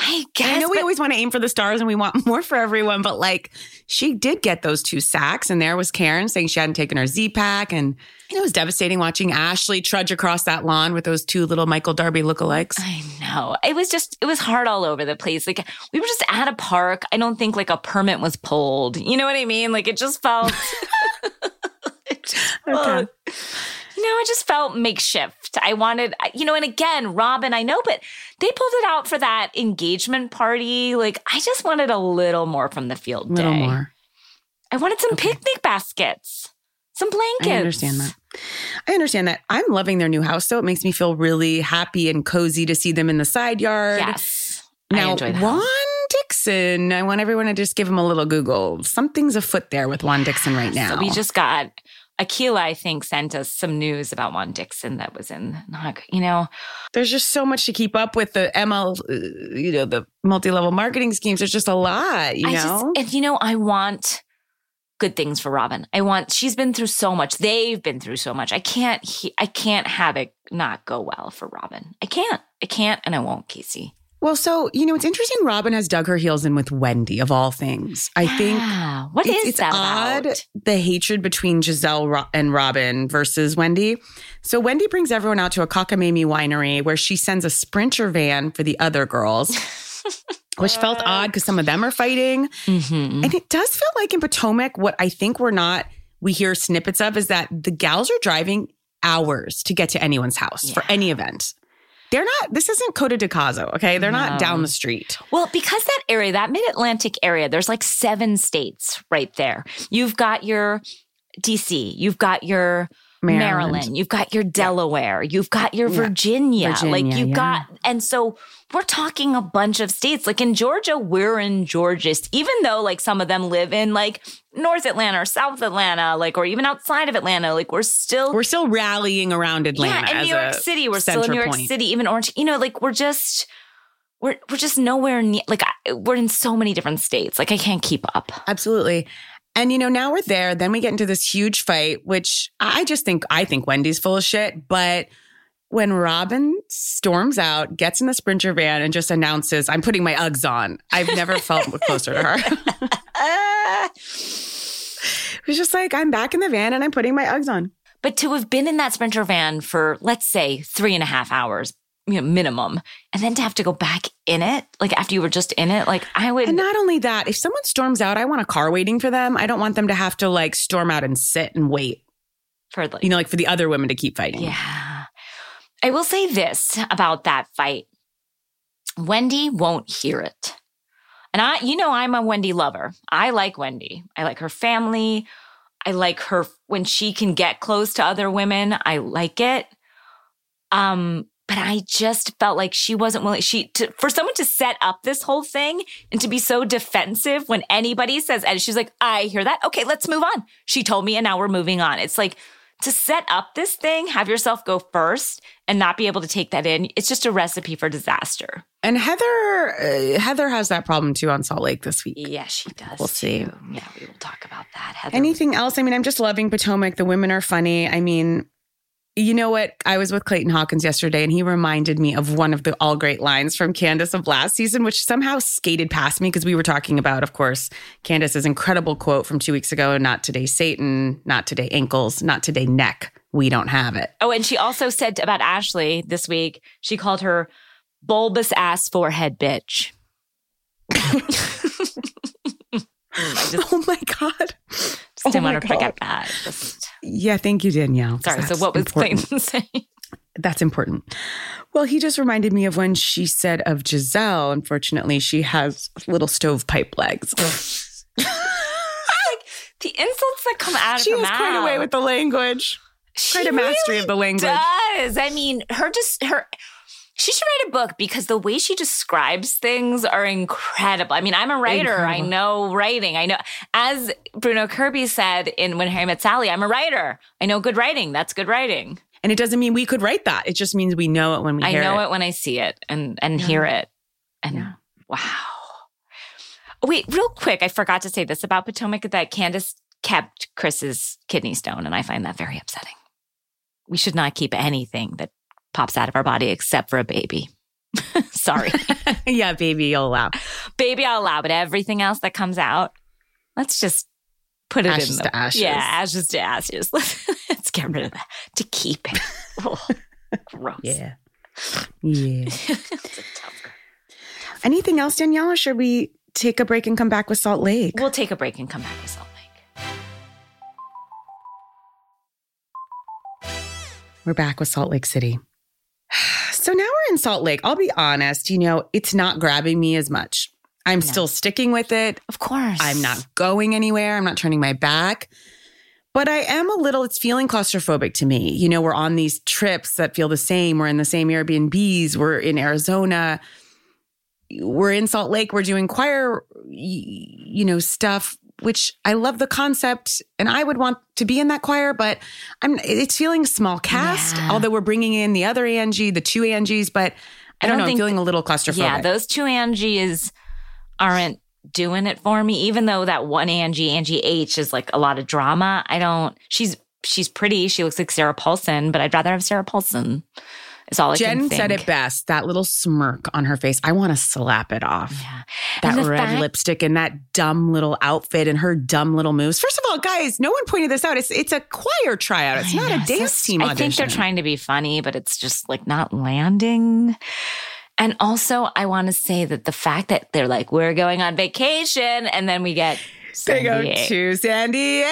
I guess. I know we always want to aim for the stars and we want <laughs> more for everyone, but like she did get those two sacks. And there was Karen saying she hadn't taken her Z pack. And it was devastating watching Ashley trudge across that lawn with those two little Michael Darby lookalikes. I know. It was just, it was hard all over the place. Like, we were just at a park. I don't think like a permit was pulled. You know what I mean? Like, it just felt, <laughs> <laughs> it just felt- you know, it just felt makeshift. I wanted, you know, and again, Robyn, I know, but they pulled it out for that engagement party. Like, I just wanted a little more from the field A little more. I wanted some Okay. picnic baskets, some blankets. I understand that. I understand that. I'm loving their new house, though. It makes me feel really happy and cozy to see them in the side yard. Yes. I Now, enjoy that. Juan Dixon, I want everyone to just give him a little Google. Something's afoot there with Juan Dixon right now. So we just got Akila, I think, sent us some news about Juan Dixon that was in Nog. You know, There's just so much to keep up with the ML, uh, you know, the multi level marketing schemes. There's just a lot, you I know? just and you know, I want good things for Robyn. I want she's been through so much. They've been through so much. I can't he, I can't have it not go well for Robyn. I can't. I can't and I won't, Casey. Well, so, you know, it's interesting. Robyn has dug her heels in with Wendy, of all things. I think. Yeah. What it's, is it's that odd about? the hatred between Gizelle Ro- and Robyn versus Wendy. So Wendy brings everyone out to a cockamamie winery where she sends a sprinter van for the other girls, <laughs> which felt odd because some of them are fighting. Mhm. And it does feel like in Potomac, what I think we're not, we hear snippets of is that the gals are driving hours to get to anyone's house for any event. They're not, this isn't Coto de Caza, okay? They're not down the street. Well, because that area, that mid Atlantic area, there's like seven states right there. You've got your DC, you've got your Maryland, Maryland. you've got your Delaware, you've got your Yeah. Virginia. like you've yeah. got, and so we're talking a bunch of states. Like in Georgia, we're in Georgia, even though like some of them live in like North Atlanta or South Atlanta, like, or even outside of Atlanta. Like we're still We're still rallying around Atlanta. yeah, and New York City. We're still in New York point. City, even Orange. You know, like we're just we're we're just nowhere near. Like I- we're in so many different states. Like I can't keep up. Absolutely. And you know, now we're there. Then we get into this huge fight, which I just think I think Wendy's full of shit. But when Robyn storms out, gets in the Sprinter van, and just announces, I'm putting my Uggs on. I've never felt <laughs> closer to her. <laughs> it was just like, I'm back in the van and I'm putting my Uggs on. But to have been in that Sprinter van for, let's say, three and a half hours, you know, minimum, and then to have to go back in it, like after you were just in it, like I would. And not only that, if someone storms out, I want a car waiting for them. I don't want them to have to like storm out and sit and wait. For like, you know, like for the other women to keep fighting. Yeah. I will say this about that fight. Wendy won't hear it. And I, you know, I'm a Wendy lover. I like Wendy. I like her family. I like her when she can get close to other women. I like it. Um, but I just felt like she wasn't willing. She to, for someone to set up this whole thing and to be so defensive when anybody says, and she's like, "I hear that. Okay, let's move on." She told me, and now we're moving on. It's like to set up this thing, have yourself go first and not be able to take that in. It's just a recipe for disaster. And Heather, uh, Heather has that problem too on Salt Lake this week. Yeah, she does. We'll see. Too. Yeah, we will talk about that. Heather. Anything else? I mean, I'm just loving Potomac. The women are funny. I mean, you know what? I was with Clayton Hawkins yesterday and he reminded me of one of the all great lines from Candiace of last season, which somehow skated past me because we were talking about, of course, Candiace's incredible quote from two weeks ago not today, Satan, not today, ankles, not today, neck. We don't have it. Oh, and she also said about Ashley this week, she called her bulbous ass forehead bitch. <laughs> <laughs> Mm, just, oh my God. Just oh didn't want to forget that. Just, yeah, thank you, Danielle. Sorry. So, what was important. Clayton <laughs> saying? That's important. Well, he just reminded me of when she said of Gizelle, unfortunately, she has little stovepipe legs. <laughs> like the insults that come out she of her has mouth. quite a way with the language. She quite a mastery really of the language. Does I mean her just her she should write a book because the way she describes things are incredible. I mean, I'm a writer. Incredible. I know writing. I know, as Bruno Kirby said in When Harry Met Sally, I'm a writer. I know good writing. That's good writing. And it doesn't mean we could write that. It just means we know it when we I know it. it when I see it and and yeah. hear it. And yeah. wow. Wait, real quick, I forgot to say this about Potomac that Candiace kept Chris's kidney stone, and I find that very upsetting. We should not keep anything that pops out of our body except for a baby. <laughs> Sorry. <laughs> yeah, baby, you'll allow. Baby, I'll allow, but everything else that comes out, let's just put it ashes in the, to ashes. Yeah, ashes to ashes. <laughs> let's get rid of that to keep it. Oh, gross. Yeah. Yeah. Anything else, Danielle, or should we take a break and come back with Salt Lake? We'll take a break and come back with Salt Lake. We're back with Salt Lake City. So now we're in Salt Lake. I'll be honest, you know, it's not grabbing me as much. I'm no. still sticking with it. Of course. I'm not going anywhere. I'm not turning my back. But I am a little, it's feeling claustrophobic to me. You know, we're on these trips that feel the same. We're in the same Airbnbs. We're in Arizona. We're in Salt Lake. We're doing choir, you know, stuff which I love the concept and I would want to be in that choir, but I'm it's feeling small cast, yeah. although we're bringing in the other Angie, the two Angies, but I, I don't, know, think, I'm feeling a little claustrophobic. Yeah, those two Angies aren't doing it for me, even though that one Angie, Angie H is like a lot of drama. I don't she's she's pretty. She looks like Sarah Paulson, but I'd rather have Sarah Paulson. Is all I Jen said it best. That little smirk on her face. I want to slap it off. Yeah. That red fact- lipstick and that dumb little outfit and her dumb little moves. First of all, guys, no one pointed this out. It's it's a choir tryout. It's not a dance team audition. I think they're trying to be funny, but it's just like not landing. And also, I want to say that the fact that they're like, we're going on vacation, and then we get they go to San Diego.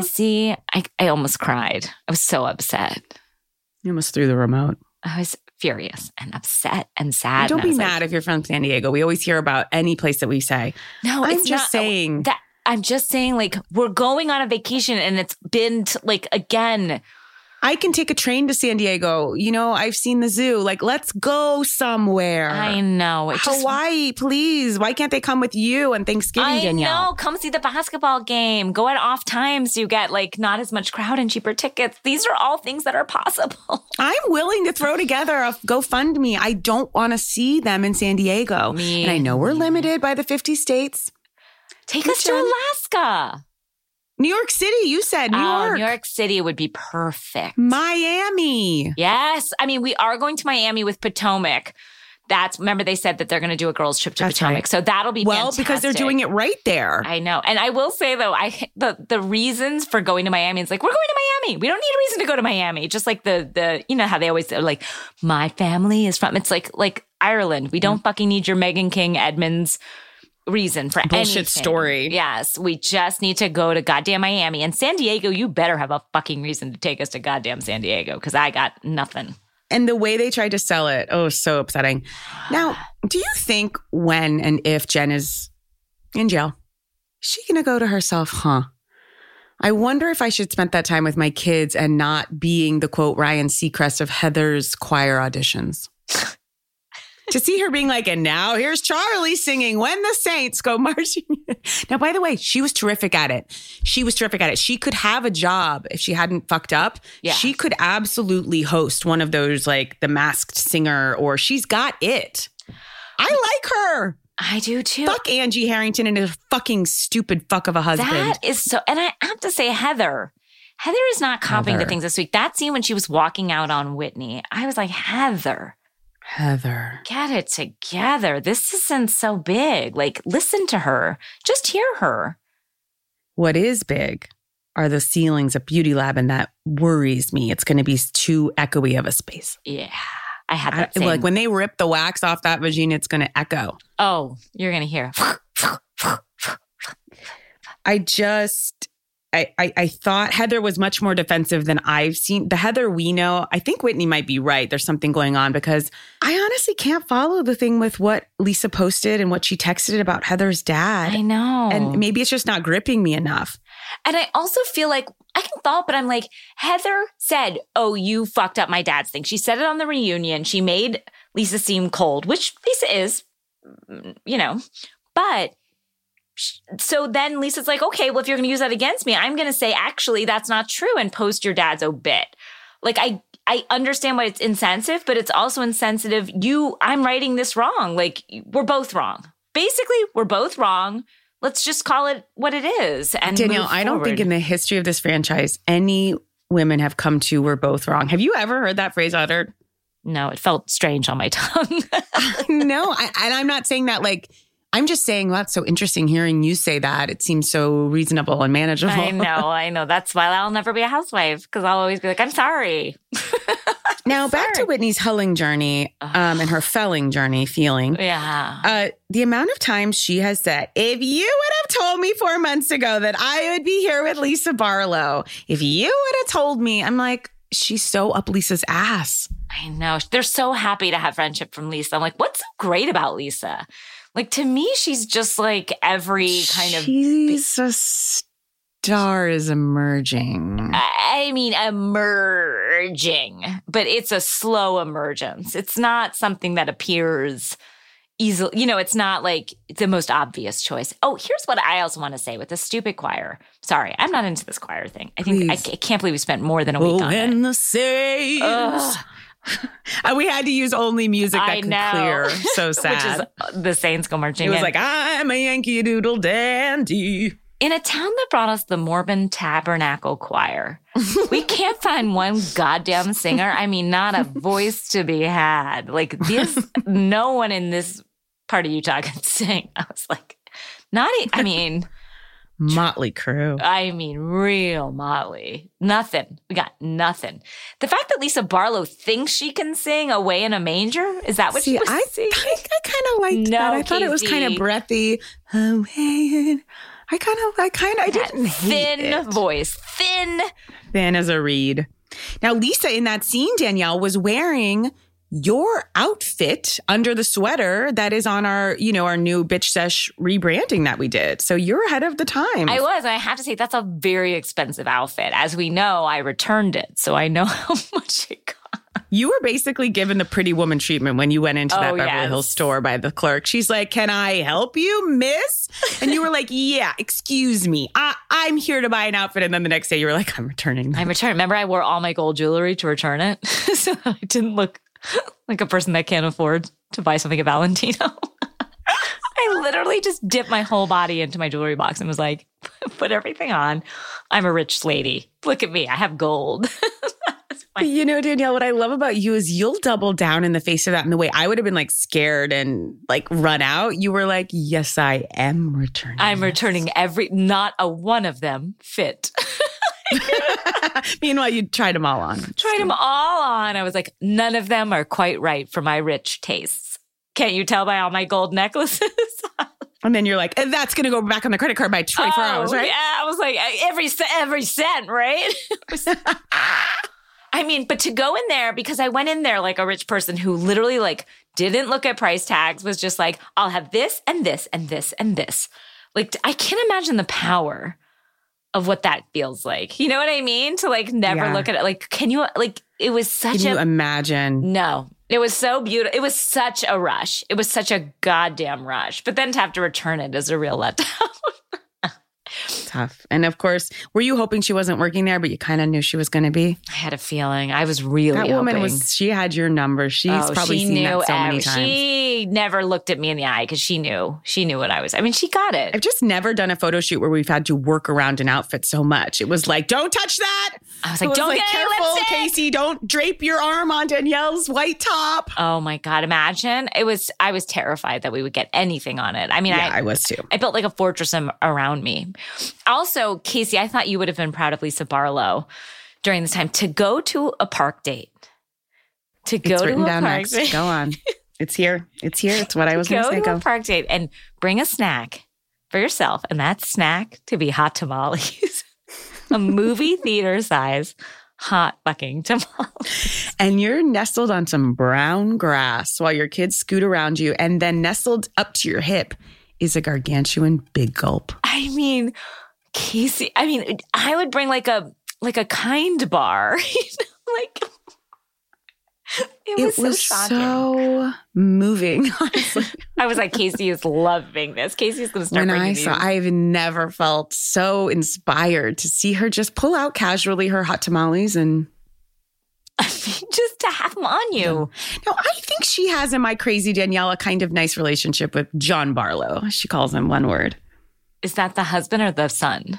Casey, I, I almost cried. I was so upset. You almost threw the remote. I was furious and upset and sad. Don't and be like, mad if you're from San Diego. We always hear about any place that we say. No, I'm it's just not, saying that. I'm just saying, like, we're going on a vacation and it's been t- like again. I can take a train to San Diego. You know, I've seen the zoo. Like, let's go somewhere. I know. It just, Hawaii, please. Why can't they come with you on Thanksgiving, I Danielle? know. Come see the basketball game. Go at off times. You get like not as much crowd and cheaper tickets. These are all things that are possible. <laughs> I'm willing to throw together a GoFundMe. I don't want to see them in San Diego. Me. And I know we're limited by the 50 states. Take us to Alaska. New York City, you said New oh, York. New York City would be perfect. Miami. Yes. I mean, we are going to Miami with Potomac. That's remember they said that they're going to do a girls' trip to That's Potomac, right. so that'll be Well, because they're doing it right there. I know, and I will say though, I the the reasons for going to Miami is like we're going to Miami. We don't need a reason to go to Miami. Just like the the you know how they always say like my family is from. It's like like Ireland. We Mm. don't fucking need your Meghan King Edmonds reason for Bullshit anything. story. Yes, we just need to go to goddamn Miami and San Diego. You better have a fucking reason to take us to goddamn San Diego because I got nothing. and the way they tried to sell it, oh, so upsetting. Now, do you think when and if Jen is in jail, is she to go to herself, huh? I wonder if I should spend that time with my kids and not being the quote Ryan Seacrest of Heather's choir auditions. To see her being like, and now here's Charlie singing When the Saints Go Marching. In." now, by the way, she was terrific at it. She was terrific at it. She could have a job if she hadn't fucked up. Yeah. She could absolutely host one of those, like the masked singer, or she's got it. I like her. I do too. Fuck Angie Harrington and his fucking stupid fuck of a husband. That is so, and I have to say, Heather, Heather is not comping Heather. to things this week. That scene when she was walking out on Whitney, I was like, Heather, Heather. get it together. This isn't so big. Like, listen to her. Just hear her. What is big are the ceilings of Beauty Lab, and that worries me. It's going to be too echoey of a space. Yeah. I had I, that same. like when they rip the wax off that vagina, it's going to echo. oh, you're going to hear. I just, I, I, I thought Heather was much more defensive than I've seen. The Heather we know, I think Whitney might be right. There's something going on because I honestly can't follow the thing with what Lisa posted and what she texted about Heather's dad. I know. And maybe it's just not gripping me enough. And I also feel like I can follow, but I'm like, Heather said, Oh, you fucked up my dad's thing. She said it on the reunion. She made Lisa seem cold, which Lisa is, you know, but so then Lisa's like, okay, well, if you're going to use that against me, I'm going to say, actually, that's not true and post your dad's obit. Like, I, I understand why it's insensitive, but it's also insensitive. You, I'm writing this wrong. Like, we're both wrong. Basically, we're both wrong. Let's just call it what it is. And Danielle, I don't think in the history of this franchise, any women have come to we're both wrong. Have you ever heard that phrase uttered? No, it felt strange on my <laughs> tongue. <laughs> no, I, and I'm not saying that like, I'm just saying, well, that's so interesting hearing you say that. It seems so reasonable and manageable. I know, I know. That's why I'll never be a housewife because I'll always be like, I'm sorry. <laughs> now, back to Whitney's hulling journey um, and her felling journey feeling. Yeah. Uh, the amount of times she has said, if you would have told me four months ago that I would be here with Lisa Barlow, if you would have told me, I'm like, she's so up Lisa's ass. I know. They're so happy to have friendship from Lisa. I'm like, what's so great about Lisa? Like to me, she's just like every kind of She's a star is emerging. I mean, emerging, but it's a slow emergence. It's not something that appears easily. You know, it's not like the most obvious choice. Oh, here's what I also want to say with the stupid choir. Sorry, I'm not into this choir thing. I think I, I can't believe we spent more than a week Oh, on it. when the saints. Ugh. <laughs> And we had to use only music that I could know. clear. <laughs> So sad. Which is the Saints go marching it was in. like, I'm a Yankee Doodle dandy. in a town that brought us the Mormon Tabernacle Choir. we <laughs> can't find one goddamn singer. I mean, not a voice to be had. Like this, no one in this part of Utah can sing. I was like, not. e- I mean, Motley crew. I mean, real motley. Nothing. We got nothing. The fact that Lisa Barlow thinks she can sing "Away in a Manger" is that what See, she was I, singing? I, I kind of liked No, that. I thought it was kind of breathy. Oh, hey, I kind of, I kind of, I didn't thin it. voice, thin. Thin as a reed. Now, Lisa in that scene, Danielle, was wearing your outfit under the sweater that is on our, you know, our new bitch sesh rebranding that we did. So you're ahead of the time. I was. and I have to say, that's a very expensive outfit. As we know, I returned it. So I know <laughs> how much it cost. You were basically given the pretty woman treatment when you went into that Oh, Beverly yes. Hills store by the clerk. She's like, Can I help you, miss? And you were like, Yeah, excuse me. I, I'm here to buy an outfit. And then the next day you were like, I'm returning. them." I returned. Remember, I wore all my gold jewelry to return it. <laughs> so I didn't look <laughs> like a person that can't afford to buy something at Valentino. <laughs> I literally just dipped my whole body into my jewelry box and was like, <laughs> put everything on. I'm a rich lady. Look at me. I have gold. you know, Danielle, what I love about you is you'll double down in the face of that in the way I would have been like scared and like run out. You were like, yes, I am returning. I'm returning every, not a one of them fit. <laughs> Meanwhile, you tried them all on. Tried them all on. I was like, none of them are quite right for my rich tastes. Can't you tell by all my gold necklaces? <laughs> and then you're like, eh, that's going to go back on the credit card by 24 oh, hours, right? Yeah. I was like, eh, every, every cent, right? <laughs> I mean, but to go in there because I went in there like a rich person who literally like didn't look at price tags, was just like, I'll have this and this and this and this. Like, I can't imagine the power of what that feels like. You know what I mean? To like never yeah. look at it. Like, can you like it was such can a you imagine? No. It was so beautiful. It was such a rush. It was such a goddamn rush. But then to have to return it is a real letdown. <laughs> tough. And of course, were you hoping she wasn't working there, but you kind of knew she was going to be? I had a feeling. I was really that woman hoping. was. She had your number. She's oh, probably she seen knew that so every, many times. She never looked at me in the eye because she knew. She knew what I was. I mean, she got it. I've just never done a photo shoot where we've had to work around an outfit so much. It was like, don't touch that. I was like, was don't like, get careful, Casey. Don't drape your arm on Danielle's white top. Oh my god! Imagine it was. I was terrified that we would get anything on it. I mean, yeah, I, I was too. I built like a fortress around me. Also, Casey, I thought you would have been proud of Lisa Barlow during this time to go to a park date. To go it's to a down park next. date. Go on. <laughs> It's here. It's here. It's what I was going to say. Go to a park date and bring a snack for yourself, and that snack to be hot tamales, <laughs> a movie <laughs> theater size hot fucking tamales. And you're nestled on some brown grass while your kids scoot around you, and then nestled up to your hip is a gargantuan big gulp. I mean, Casey, I mean, I would bring like a like a kind bar, <laughs> you know, like it was, it was so, so, moving. <laughs> Honestly, I was like, Casey is loving this. Casey's going to start. When I these. saw, I've never felt so inspired to see her just pull out casually her hot tamales and. I <laughs> mean, just to have them on you. No, I think she has in my crazy Danielle a kind of nice relationship with John Barlow. She calls him one word. Is that the husband or the son?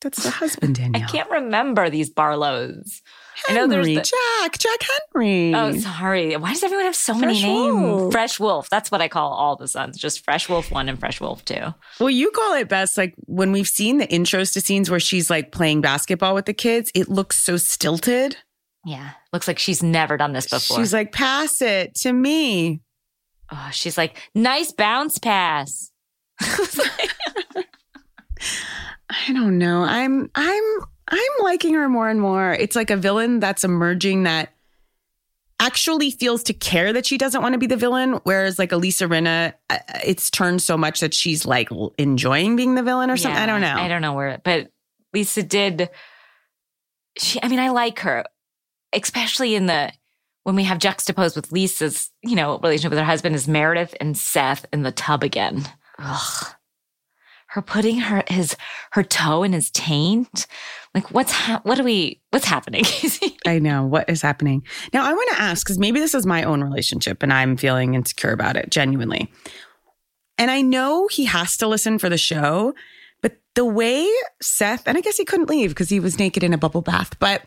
That's the husband, <sighs> Danielle. I can't remember these Barlows. Henry, I know there's the, Jack, Jack Henry. Oh, sorry. Why does everyone have so Fresh many names? Wolf. Fresh Wolf. That's what I call all the sons. Just Fresh Wolf one and Fresh Wolf two. Well, you call it best. Like when we've seen the intros to scenes where she's like playing basketball with the kids, it looks so stilted. Yeah, looks like she's never done this before. She's like, "Pass it to me." Oh, she's like, "Nice bounce pass." I don't know. I'm I'm I'm liking her more and more. It's like a villain that's emerging that actually feels to care that she doesn't want to be the villain, whereas like Elisa Rinna, uh, it's turned so much that she's like enjoying being the villain or something. Yeah, I don't know. I don't know where, but Lisa did. She, I mean, I like her, especially in the when we have juxtaposed with Lisa's, you know, relationship with her husband is Meredith and Seth in the tub again. Ugh. Her putting her his her toe in his taint? Like what's ha- what are we what's happening? <laughs> I know. What is happening? Now i want to ask because maybe this is my own relationship and i'm feeling insecure about it genuinely. And i know he has to listen for the show but the way seth and i guess he couldn't leave because he was naked in a bubble bath but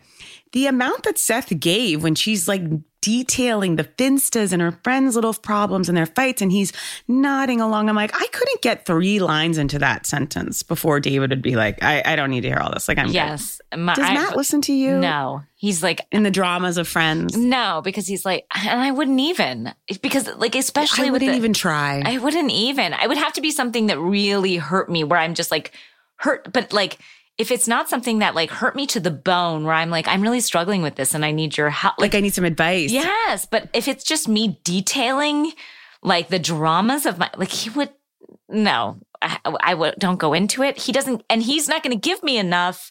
the amount that Seth gave when she's like detailing the finstas and her friends' little problems and their fights, and he's nodding along. I'm like, I couldn't get three lines into that sentence before David would be like, I, I don't need to hear all this. Like, I'm yes. My, Does Matt I, listen to you? No, he's like in the dramas of Friends. No, because he's like, and I wouldn't even because like especially I wouldn't the, even try. I wouldn't even. I would have to be something that really hurt me, where I'm just like hurt, but like if it's not something that like hurt me to the bone where I'm like, I'm really struggling with this and I need your help. Like, like I need some advice. Yes. But if it's just me detailing like the dramas of my, like he would, no, I, I would, don't go into it. He doesn't, and he's not going to give me enough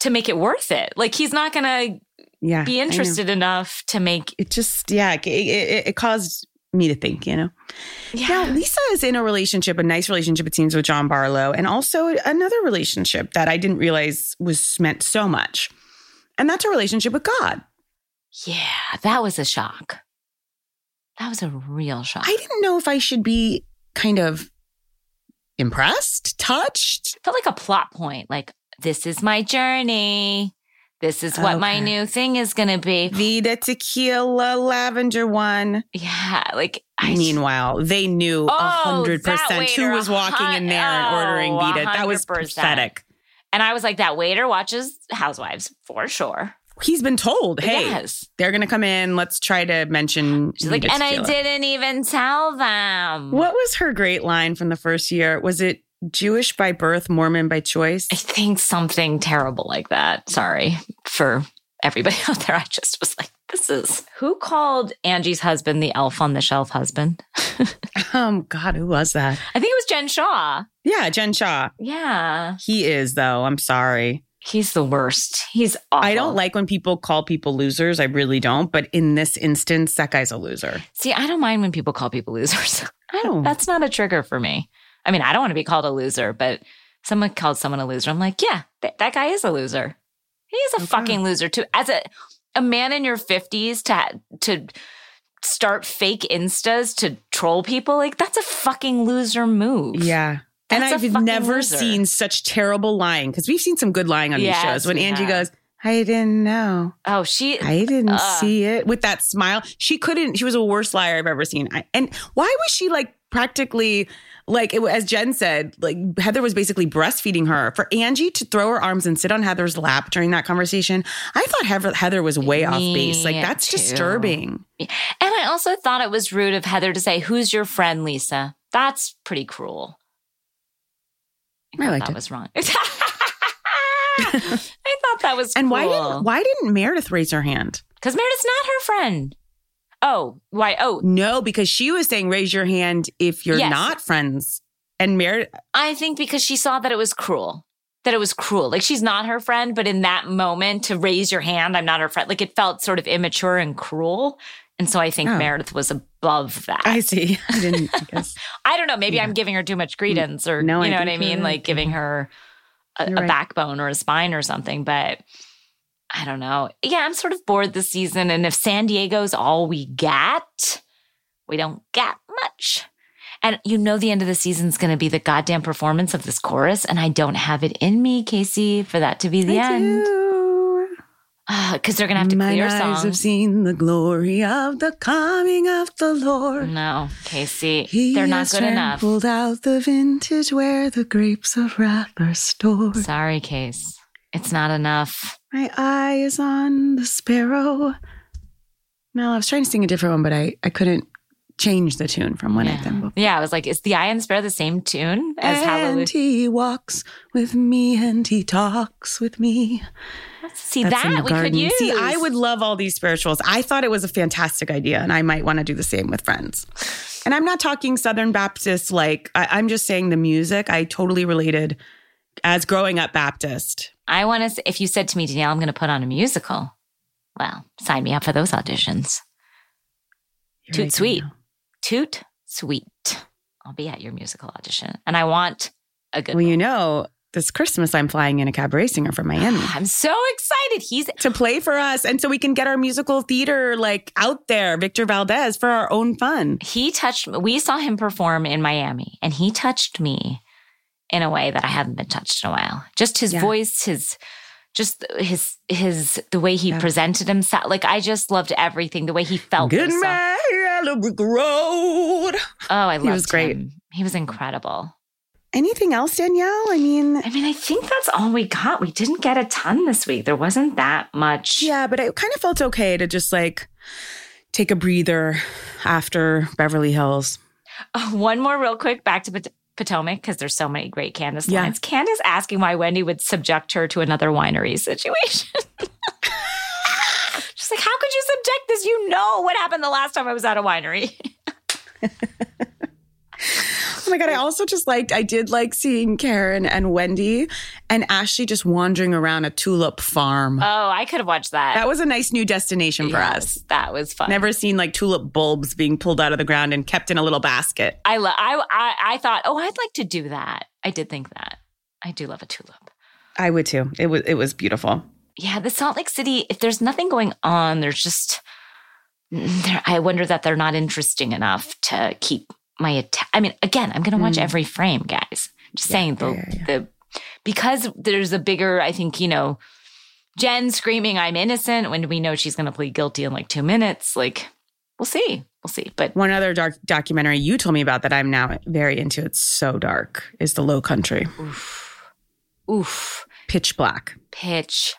to make it worth it. Like he's not going to yeah, be interested enough to make it just, yeah, it, it, it caused me to think, you know? Yeah. Now, Lisa is in a relationship, a nice relationship, it seems, with John Barlow, and also another relationship that I didn't realize was meant so much. And that's a relationship with God. Yeah, that was a shock. That was a real shock. I didn't know if I should be kind of impressed, touched. Felt like a plot point. Like, this is my journey. This is what my new thing is going to be. Vida tequila lavender one. Yeah. Like, I Meanwhile, they knew a Oh, hundred that percent who was walking in there and oh, ordering Vida. That was pathetic. And I was like, that waiter watches Housewives for sure. He's been told, hey, yes. they're gonna come in. Let's try to mention. She's like, and I didn't even tell them. What was her great line from the first year? Was it Jewish by birth, Mormon by choice? I think something terrible like that. Sorry for everybody <laughs> out there. I just was like, this is who called Angie's husband the elf on the shelf husband? <laughs> Um, God, who was that? I think it was Jen Shaw. Yeah, Jen Shaw. Yeah. He is though. I'm sorry. He's the worst. He's awful. I don't like when people call people losers. I really don't. But in this instance, that guy's a loser. See, I don't mind when people call people losers. I <laughs> Oh. don't, that's not a trigger for me. I mean, I don't want to be called a loser, but someone called someone a loser. I'm like, yeah, th- that guy is a loser. He is a Okay. fucking loser too. As a a man in your 50s to to start fake instas to troll people, like that's a fucking loser move. Yeah. And That's a I've never loser. seen such terrible lying because we've seen some good lying on these shows. When Angie have. goes, I didn't know. Oh, she I didn't Uh. see it with that smile. She couldn't, she was the worst liar I've ever seen. I, and why was she like practically, like, it, as Jen said, like Heather was basically breastfeeding her. For Angie to throw her arms and sit on Heather's lap during that conversation, I thought Heather, Heather was way off base. Like, that's too. disturbing. And I also thought it was rude of Heather to say, Who's your friend, Lisa? That's pretty cruel. I thought liked that it. was wrong. <laughs> I thought that was And why didn't why didn't Meredith raise her hand? Because Meredith's not her friend. Oh, why? Oh, No, because she was saying raise your hand if you're Yes. not friends. And Meredith, I think because she saw that it was cruel. That it was cruel. Like she's not her friend, but in that moment to raise your hand, I'm not her friend. Like it felt sort of immature and cruel. And so I think Oh. Meredith was above that. I see. <laughs> I didn't. I <laughs> guess. I don't know. Maybe Yeah. I'm giving her too much credence or, No, you know I what I mean? Like giving her a, You're a right. backbone or a spine or something. But I don't know. Yeah, I'm sort of bored this season. And if San Diego's all we get, we don't get much. And you know, the end of the season's going to be the goddamn performance of this chorus. And I don't have it in me, Casey, for that to be the I end. Because ah, they're going to have to Mine clear eyes have seen the glory of the coming of the Lord. No, Casey, He they're not good enough. trampled out the vintage where the grapes of wrath are stored. Sorry, Case. It's not enough. My eye is on the sparrow. No, I was trying to sing a different one, but I, I couldn't change the tune from when I yeah. did before. Yeah, I was like, is the Eye and Sparrow the same tune as and Hallelujah? he walks with me and he talks with me. See, That's that we garden. could use. See, I would love all these spirituals. I thought it was a fantastic idea, and I might want to do the same with friends. And I'm not talking Southern Baptist, like, I, I'm just saying the music. I totally related as growing up Baptist. I want to. If you said to me, Danielle, I'm going to put on a musical. Well, sign me up for those auditions. You're Toot right, sweet. Toot sweet. I'll be at your musical audition, and I want a good. Well, one. you know, this Christmas I'm flying in a cabaret singer from Miami. <sighs> I'm so excited. He's to play for us and so we can get our musical theater like out there victor valdez for our own fun he touched. We saw him perform in Miami, and he touched me in a way that I haven't been touched in a while. Just his Yeah. voice, his just his his the way he Yeah. presented himself. Like I just loved everything. The way he felt. good man yellow brick road Oh, I loved He was great. him. He was incredible. anything else danielle i mean I mean, I think that's all we got. We didn't get a ton this week. There wasn't that much. yeah but it kind of felt okay to just like take a breather after beverly hills Oh, <laughs> one more real quick back to Potomac because there's so many great Candiace Yeah. lines. Candiace asking why Wendy would subject her to another winery situation. <laughs> She's like, how could you subject this? You know what happened the last time I was at a winery. <laughs> oh my god i also just liked i did like seeing karen and wendy and ashley just wandering around a tulip farm oh, I could have watched that. that was a nice new destination for Yes, us That was fun. Never seen like tulip bulbs being pulled out of the ground and kept in a little basket. I, I, I, I thought, oh, I'd like to do that. I did think that. I do love a tulip. I would too. It was it was beautiful. yeah, the Salt Lake City, if there's nothing going on, there's just, I wonder that they're not interesting enough to keep my atta- I mean, again, I'm going to watch Mm. every frame, guys. Just Yeah, saying the yeah, yeah, the because there's a bigger, I think, you know, Jen screaming, "I'm innocent" when we know she's going to plead guilty in like two minutes. Like, we'll see, we'll see. But One other dark documentary you told me about that I'm now very into. It's so dark. Is the Low Country, oof, oof, pitch black, pitch.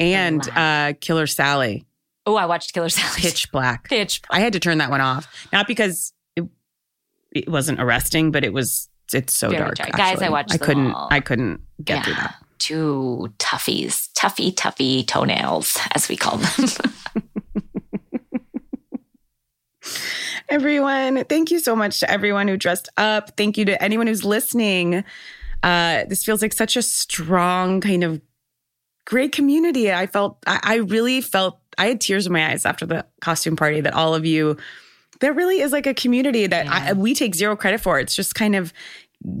and Black. uh, Killer Sally, Oh, I watched Killer Sally. pitch black. <laughs> pitch. I had to turn that one off, not because it, wasn't arresting, but it was. It's so Very dark, dark. Guys, I watched I couldn't. all. I couldn't get through that. Two toughies, toughy, toughy toenails, as we call them. <laughs> Everyone, thank you so much to everyone who dressed up. Thank you to anyone who's listening. Uh, this feels like such a strong kind of great community. I felt, I, I really felt, I had tears in my eyes after the costume party that all of you, there really is like a community that I, we take zero credit for. It's just kind of,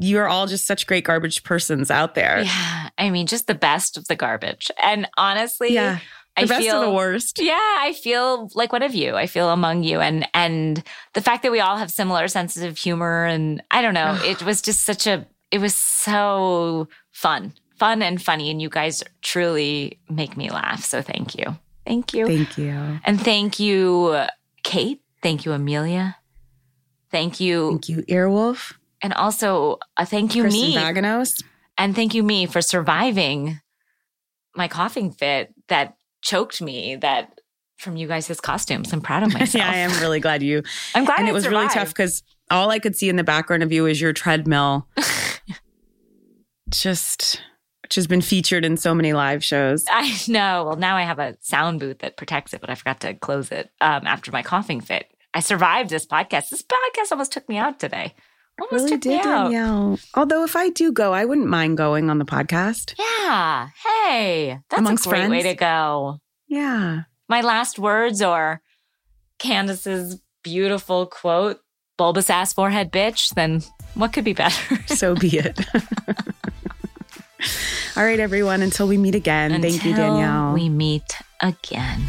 you're all just such great garbage persons out there. yeah, I mean, just the best of the garbage. And honestly, Yeah. The I best feel of the worst. Yeah, I feel like one of you. I feel among you, and and the fact that we all have similar senses of humor, and I don't know, it <sighs> was just such a. It was so fun, fun and funny, and you guys truly make me laugh. So thank you, thank you, Thank you. and thank you, Kate. Thank you, Amelia. Thank you, Thank you, Earwolf, and also uh, thank you, Kristen me, Vaganos. and thank you, me, for surviving my coughing fit that choked me. That from you guys' costumes. I'm proud of myself. <laughs> yeah, I am really glad you I'm glad and it was really tough because all I could see in the background of you is your treadmill. <laughs> Just, which has been featured in so many live shows. I know. Well, now I have a sound booth that protects it, but I forgot to close it um, after my coughing fit. I survived this podcast. This podcast almost took me out today. Almost really took did, me out. Danielle. Although, if I do go, I wouldn't mind going on the podcast. Yeah. Hey, that's Amongst a great way to go. Yeah. My last words or Candiace's beautiful quote, bulbous ass forehead bitch, then what could be better? <laughs> So be it. <laughs> All right, everyone. Until we meet again. Thank you, Danielle. We meet again.